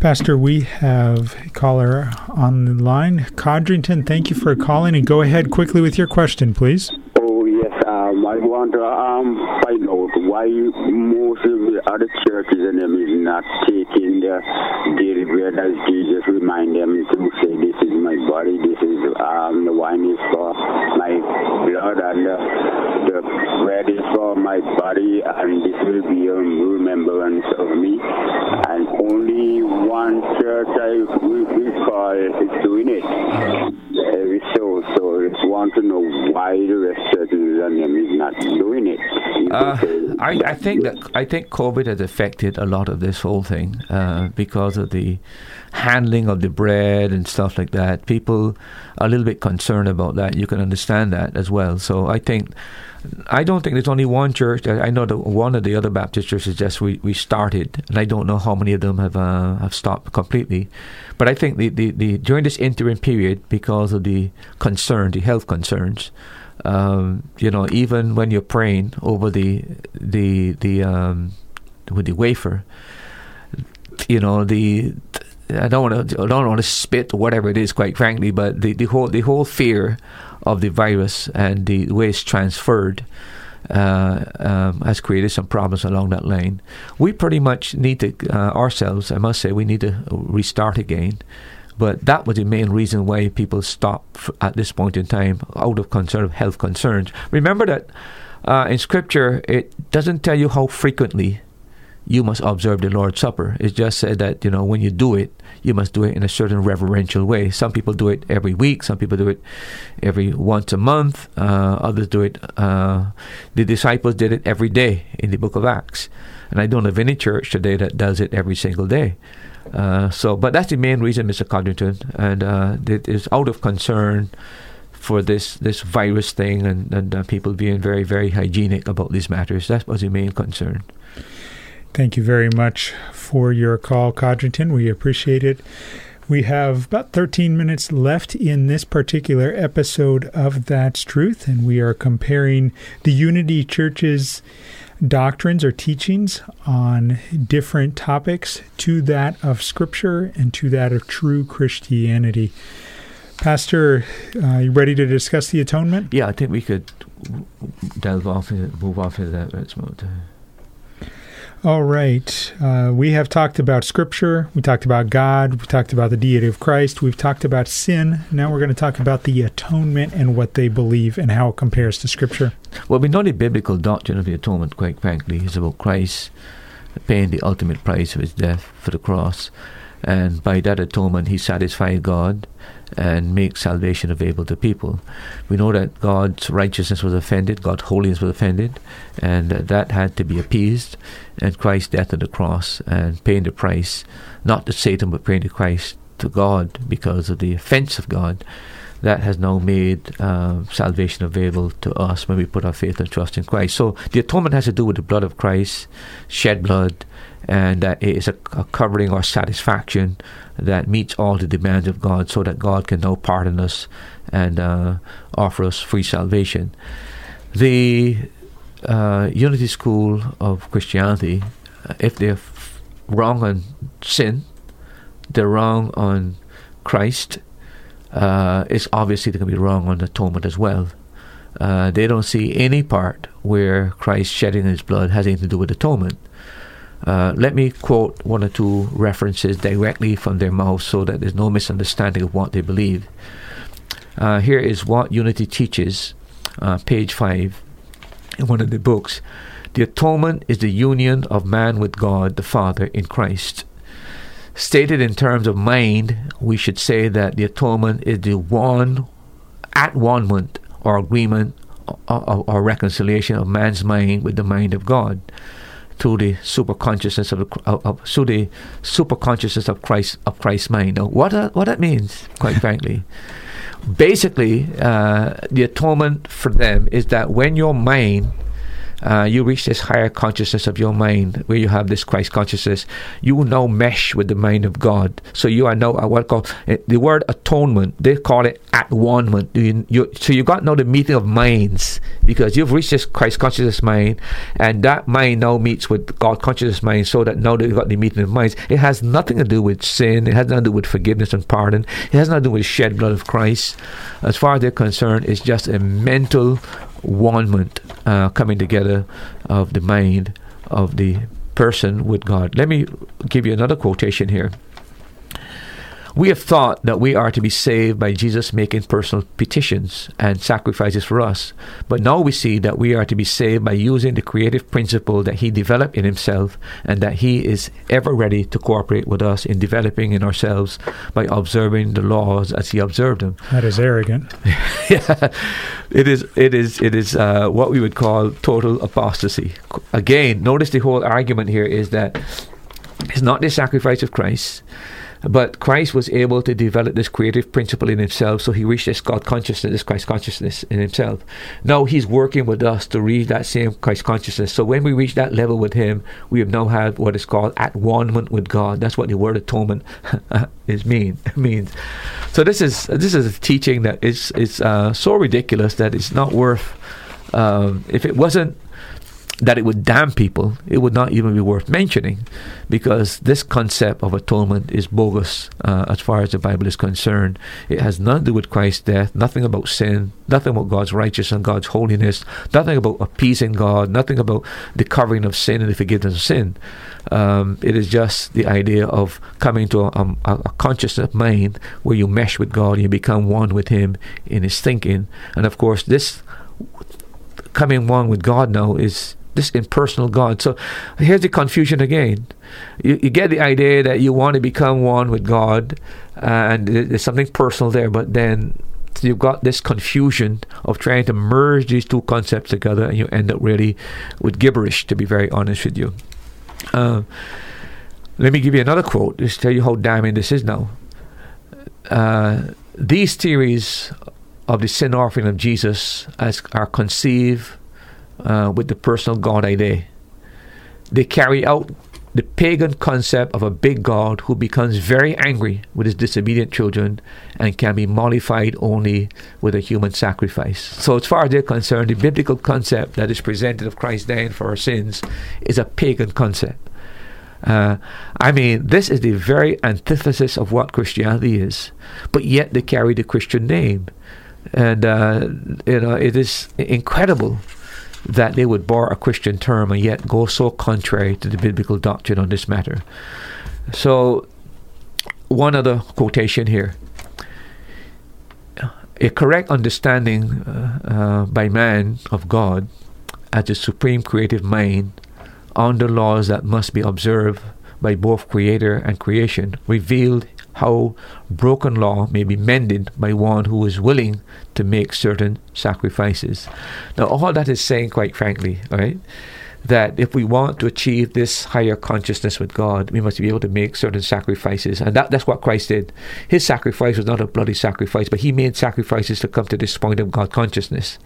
Pastor, we have a caller on the line. Codrington, thank you for calling and go ahead quickly with your question, please. Oh, yes. Um, I want to um, find out why most of the other churches and them is not taking the daily bread as Jesus remind them to say, this is my body, this is um, the wine is for my blood, and the, the bread is for my body, and this will be a remembrance of me. And only one church I recall is doing it. Every so, so I just want to know why the rest of the is not doing it. Uh, I, I think that I think COVID has affected a lot of this whole thing uh, because of the handling of the bread and stuff like that. People are a little bit concerned about that. You can understand that as well. So I think I don't think there's only one church. I know that one of the other Baptist churches just we, started, and I don't know how many of them have uh, have stopped completely. But I think the, the, the during this interim period, because of the concern, the health concerns, um, you know, even when you're praying over the the the um, with the wafer, you know the. I don't want to. I don't want to spit or whatever it is. Quite frankly, but the, the whole the whole fear of the virus and the way it's transferred uh, um, has created some problems along that line. We pretty much need to uh, ourselves. I must say, we need to restart again. But that was the main reason why people stopped at this point in time out of concern of health concerns. Remember that uh, in Scripture, it doesn't tell you how frequently you must observe the Lord's Supper. It just said that, you know, when you do it, you must do it in a certain reverential way. Some people do it every week, some people do it every once a month, uh, others do it, uh, the disciples did it every day in the book of Acts. And I don't have any church today that does it every single day. Uh, so, but that's the main reason, Mr. Codrington, and uh, it is out of concern for this this virus thing and, and uh, people being very, very hygienic about these matters. That was the main concern. Thank you very much for your call, Codrington. We appreciate it. We have about 13 minutes left in this particular episode of That's Truth, and we are comparing the Unity Church's doctrines or teachings on different topics to that of Scripture and to that of true Christianity. Pastor, uh, you ready to discuss the atonement? Yeah, I think we could delve off, move off into that. All right. Uh, we have talked about Scripture. We talked about God. We talked about the deity of Christ. We've talked about sin. Now we're going to talk about the atonement and what they believe and how it compares to Scripture. Well, we know the biblical doctrine of the atonement, quite frankly, is about Christ paying the ultimate price of his death for the cross. And by that atonement, he satisfied God and make salvation available to people. We know that God's righteousness was offended, God's holiness was offended, and that had to be appeased. And Christ's death on the cross and paying the price, not to Satan, but paying the Christ to God because of the offense of God. That has now made uh, salvation available to us when we put our faith and trust in Christ. So the atonement has to do with the blood of Christ, shed blood, and that it is a, a covering or satisfaction that meets all the demands of God so that God can now pardon us and uh, offer us free salvation. The uh, Unity School of Christianity, uh, if they're wrong on sin, they're wrong on Christ, uh, it's obviously they're going to be wrong on atonement as well. Uh, they don't see any part where Christ shedding his blood has anything to do with atonement. Uh, let me quote one or two references directly from their mouth so that there's no misunderstanding of what they believe. Uh, here is what Unity teaches, uh, page 5, in one of the books. The atonement is the union of man with God the Father in Christ. Stated in terms of mind, we should say that the atonement is the one at one or agreement or, or, or reconciliation of man's mind with the mind of God through the super consciousness of, the, of, of through the super consciousness of Christ of Christ's mind. Now, what uh, what that means, quite frankly, basically, uh, the atonement for them is that when your mind uh, you reach this higher consciousness of your mind where you have this Christ consciousness, you now mesh with the mind of God. So you are now what called uh, the word atonement. They call it at one. You, you, so you got now the meeting of minds because you've reached this Christ consciousness mind, and that mind now meets with God consciousness mind. So that now they've got the meeting of minds. It has nothing to do with sin. It has nothing to do with forgiveness and pardon. It has nothing to do with shed blood of Christ. As far as they're concerned, it's just a mental one uh, coming together of the mind of the person with God. Let me give you another quotation here. We have thought that we are to be saved by Jesus making personal petitions and sacrifices for us. But now we see that we are to be saved by using the creative principle that He developed in Himself and that He is ever ready to cooperate with us in developing in ourselves by observing the laws as He observed them. That is arrogant. yeah, it is. It is. It is uh, what we would call total apostasy. Again, notice the whole argument here is that it's not the sacrifice of Christ but Christ was able to develop this creative principle in himself, so he reached this God consciousness, this Christ consciousness in himself. Now he's working with us to reach that same Christ consciousness. So when we reach that level with him, we have now had what is called at one with God. That's what the word atonement is mean means. So this is this is a teaching that is is uh, so ridiculous that it's not worth. Um, if it wasn't that it would damn people, it would not even be worth mentioning because this concept of atonement is bogus uh, as far as the Bible is concerned. It has nothing to do with Christ's death, nothing about sin, nothing about God's righteousness and God's holiness, nothing about appeasing God, nothing about the covering of sin and the forgiveness of sin. Um, it is just the idea of coming to a, a, a conscious mind where you mesh with God you become one with Him in His thinking. And of course, this coming one with God now is this impersonal God. So here's the confusion again. You, you get the idea that you want to become one with God, uh, and there's something personal there, but then you've got this confusion of trying to merge these two concepts together, and you end up really with gibberish, to be very honest with you. Uh, let me give you another quote, just tell you how damning this is now. Uh, these theories of the sin offering of Jesus as are conceived uh, with the personal God idea. They carry out the pagan concept of a big God who becomes very angry with his disobedient children and can be mollified only with a human sacrifice. So, as far as they're concerned, the biblical concept that is presented of Christ dying for our sins is a pagan concept. Uh, I mean, this is the very antithesis of what Christianity is, but yet they carry the Christian name. And, uh, you know, it is incredible that they would borrow a Christian term and yet go so contrary to the biblical doctrine on this matter. So, one other quotation here. A correct understanding uh, uh, by man of God as the supreme creative mind on the laws that must be observed by both creator and creation revealed how broken law may be mended by one who is willing to make certain sacrifices. Now, all that is saying, quite frankly, all right, that if we want to achieve this higher consciousness with God, we must be able to make certain sacrifices. And that, that's what Christ did. His sacrifice was not a bloody sacrifice, but he made sacrifices to come to this point of God consciousness.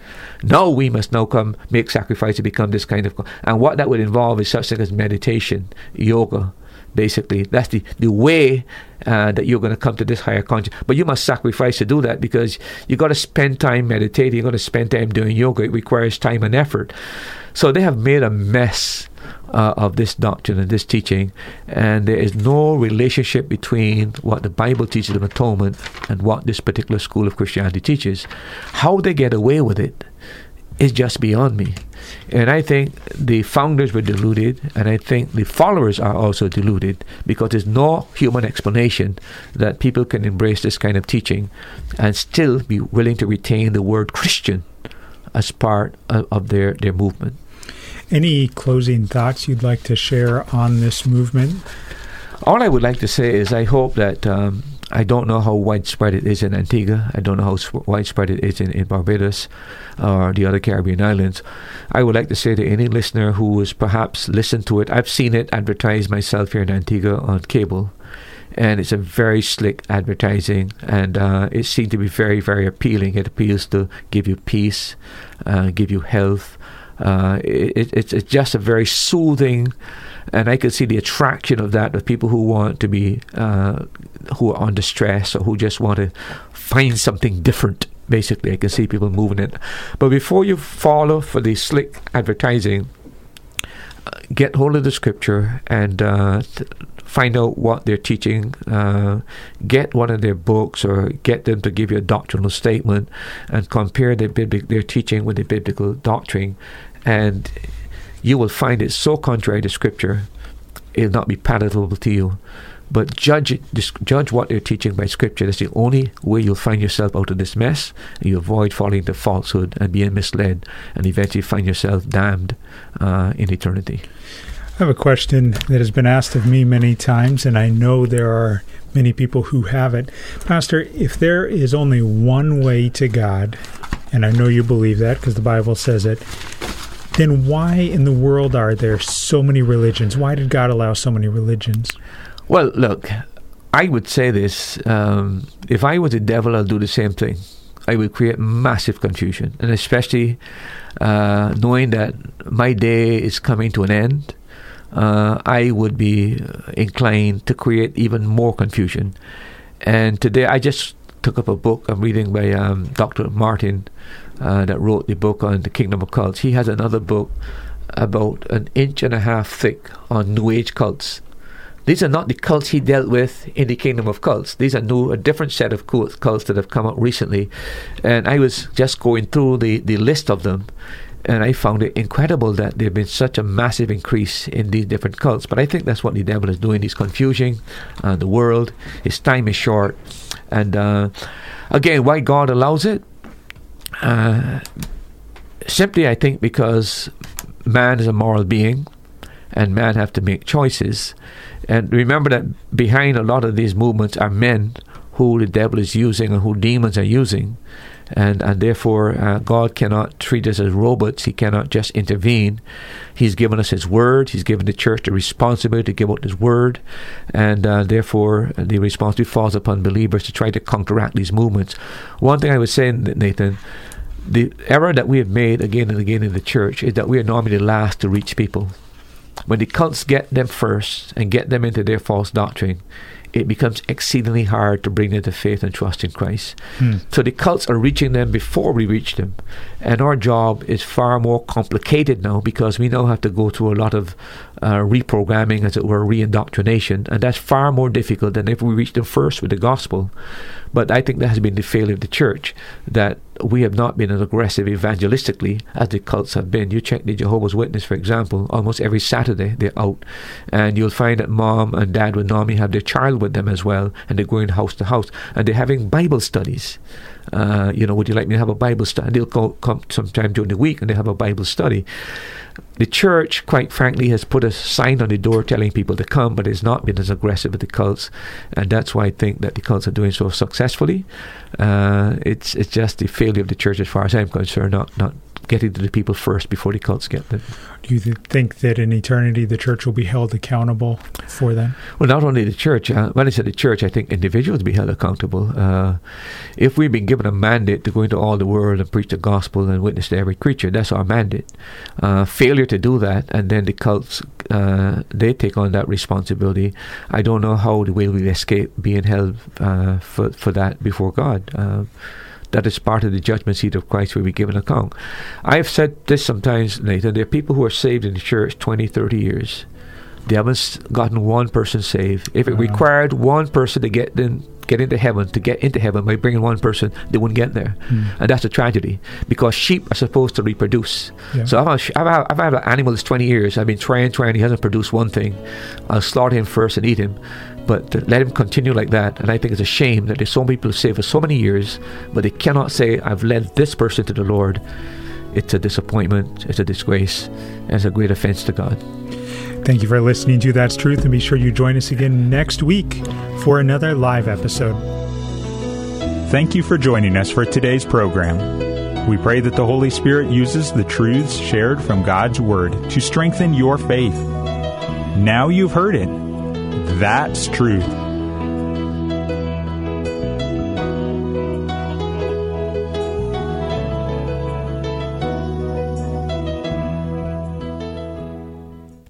Now we must now come make sacrifice to become this kind of and what that would involve is such things as meditation, yoga, basically. That's the, the way uh, that you're going to come to this higher consciousness. But you must sacrifice to do that because you got to spend time meditating, you got to spend time doing yoga. It requires time and effort. So they have made a mess uh, of this doctrine and this teaching, and there is no relationship between what the Bible teaches of atonement and what this particular school of Christianity teaches. How they get away with it is just beyond me. And I think the founders were deluded, and I think the followers are also deluded because there's no human explanation that people can embrace this kind of teaching and still be willing to retain the word Christian as part of, of their, their movement. Any closing thoughts you'd like to share on this movement? All I would like to say is I hope that. Um, I don't know how widespread it is in Antigua. I don't know how widespread it is in, in Barbados or the other Caribbean islands. I would like to say to any listener who has perhaps listened to it, I've seen it advertised myself here in Antigua on cable. And it's a very slick advertising, and uh, it seemed to be very, very appealing. It appeals to give you peace, uh, give you health. Uh, it, it's, it's just a very soothing and I could see the attraction of that with people who want to be uh, who are under stress or who just want to find something different. Basically, I can see people moving it. But before you follow for the slick advertising, uh, get hold of the scripture and uh, th- find out what they're teaching. Uh, get one of their books or get them to give you a doctrinal statement and compare their, bibli- their teaching with the biblical doctrine. And you will find it so contrary to Scripture, it will not be palatable to you. But judge judge what they're teaching by Scripture. That's the only way you'll find yourself out of this mess. And you avoid falling into falsehood and being misled, and eventually find yourself damned uh, in eternity. I have a question that has been asked of me many times, and I know there are many people who have it. Pastor, if there is only one way to God, and I know you believe that because the Bible says it, then why in the world are there so many religions? Why did God allow so many religions? Well, look, I would say this um, if I was the devil, I'll do the same thing. I would create massive confusion, and especially uh, knowing that my day is coming to an end, uh, I would be inclined to create even more confusion. And today, I just took up a book I'm reading by um, Dr. Martin uh, that wrote the book on the Kingdom of Cults. He has another book about an inch and a half thick on New Age cults. These are not the cults he dealt with in the Kingdom of Cults. These are new, a different set of cults that have come out recently. And I was just going through the, the list of them, and I found it incredible that there has been such a massive increase in these different cults. But I think that's what the devil is doing. He's confusing uh, the world. His time is short. And uh, again, why God allows it? Uh, simply, I think because man is a moral being, and man have to make choices. And remember that behind a lot of these movements are men who the devil is using and who demons are using and and therefore uh, God cannot treat us as robots. He cannot just intervene. He's given us His word. He's given the church the responsibility to give out His word, and uh, therefore the responsibility falls upon believers to try to counteract these movements. One thing I was saying, Nathan. The error that we have made again and again in the church is that we are normally the last to reach people. When the cults get them first and get them into their false doctrine, it becomes exceedingly hard to bring them to faith and trust in Christ. Hmm. So the cults are reaching them before we reach them. And our job is far more complicated now because we now have to go through a lot of uh, reprogramming, as it were, reindoctrination. And that's far more difficult than if we reach them first with the gospel. But I think that has been the failure of the church, that we have not been as aggressive evangelistically as the cults have been. You check the Jehovah's Witness, for example, almost every Saturday they're out, and you'll find that mom and dad would normally have their child with them as well, and they're going house to house, and they're having Bible studies. Uh, you know, would you like me to have a Bible study? They'll come sometime during the week and they have a Bible study. The church, quite frankly, has put a sign on the door telling people to come, but it's not been as aggressive with the cults, and that's why I think that the cults are doing so successfully. Uh, it's it's just the failure of the church, as far as I'm concerned, not not getting to the people first before the cults get them. Do you th- think that in eternity the church will be held accountable for them? Well, not only the church. Uh, when I say the church, I think individuals will be held accountable. Uh, if we've been given a mandate to go into all the world and preach the gospel and witness to every creature, that's our mandate. Uh, failure to do that, and then the cults uh, they take on that responsibility. I don't know how the way we escape being held uh, for for that before God. That is part of the judgment seat of Christ where we give an account. I've said this sometimes, Nathan. There are people who are saved in the church 20, 30 years. They haven't gotten one person saved. If it uh-huh. required one person to get in, get into heaven, to get into heaven by bringing one person, they wouldn't get there. Mm. And that's a tragedy because sheep are supposed to reproduce. Yeah. So I've, I've, I've had an animal that's 20 years. I've been trying, trying, he hasn't produced one thing. I'll slaughter him first and eat him but let him continue like that. And I think it's a shame that there's so many people who saved for so many years, but they cannot say, I've led this person to the Lord. It's a disappointment, it's a disgrace, and it's a great offense to God. Thank you for listening to That's Truth, and be sure you join us again next week for another live episode. Thank you for joining us for today's program. We pray that the Holy Spirit uses the truths shared from God's Word to strengthen your faith. Now you've heard it that's truth.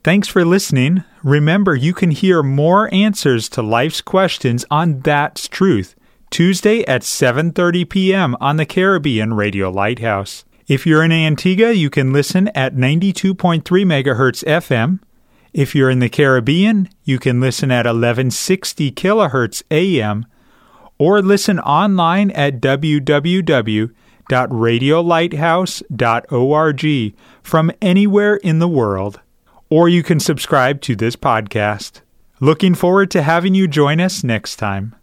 Thanks for listening. Remember, you can hear more answers to life's questions on That's Truth, Tuesday at 7:30 p.m. on the Caribbean Radio Lighthouse. If you're in Antigua, you can listen at 92.3 MHz FM if you're in the Caribbean, you can listen at 1160 kilohertz AM or listen online at www.radiolighthouse.org from anywhere in the world. Or you can subscribe to this podcast. Looking forward to having you join us next time.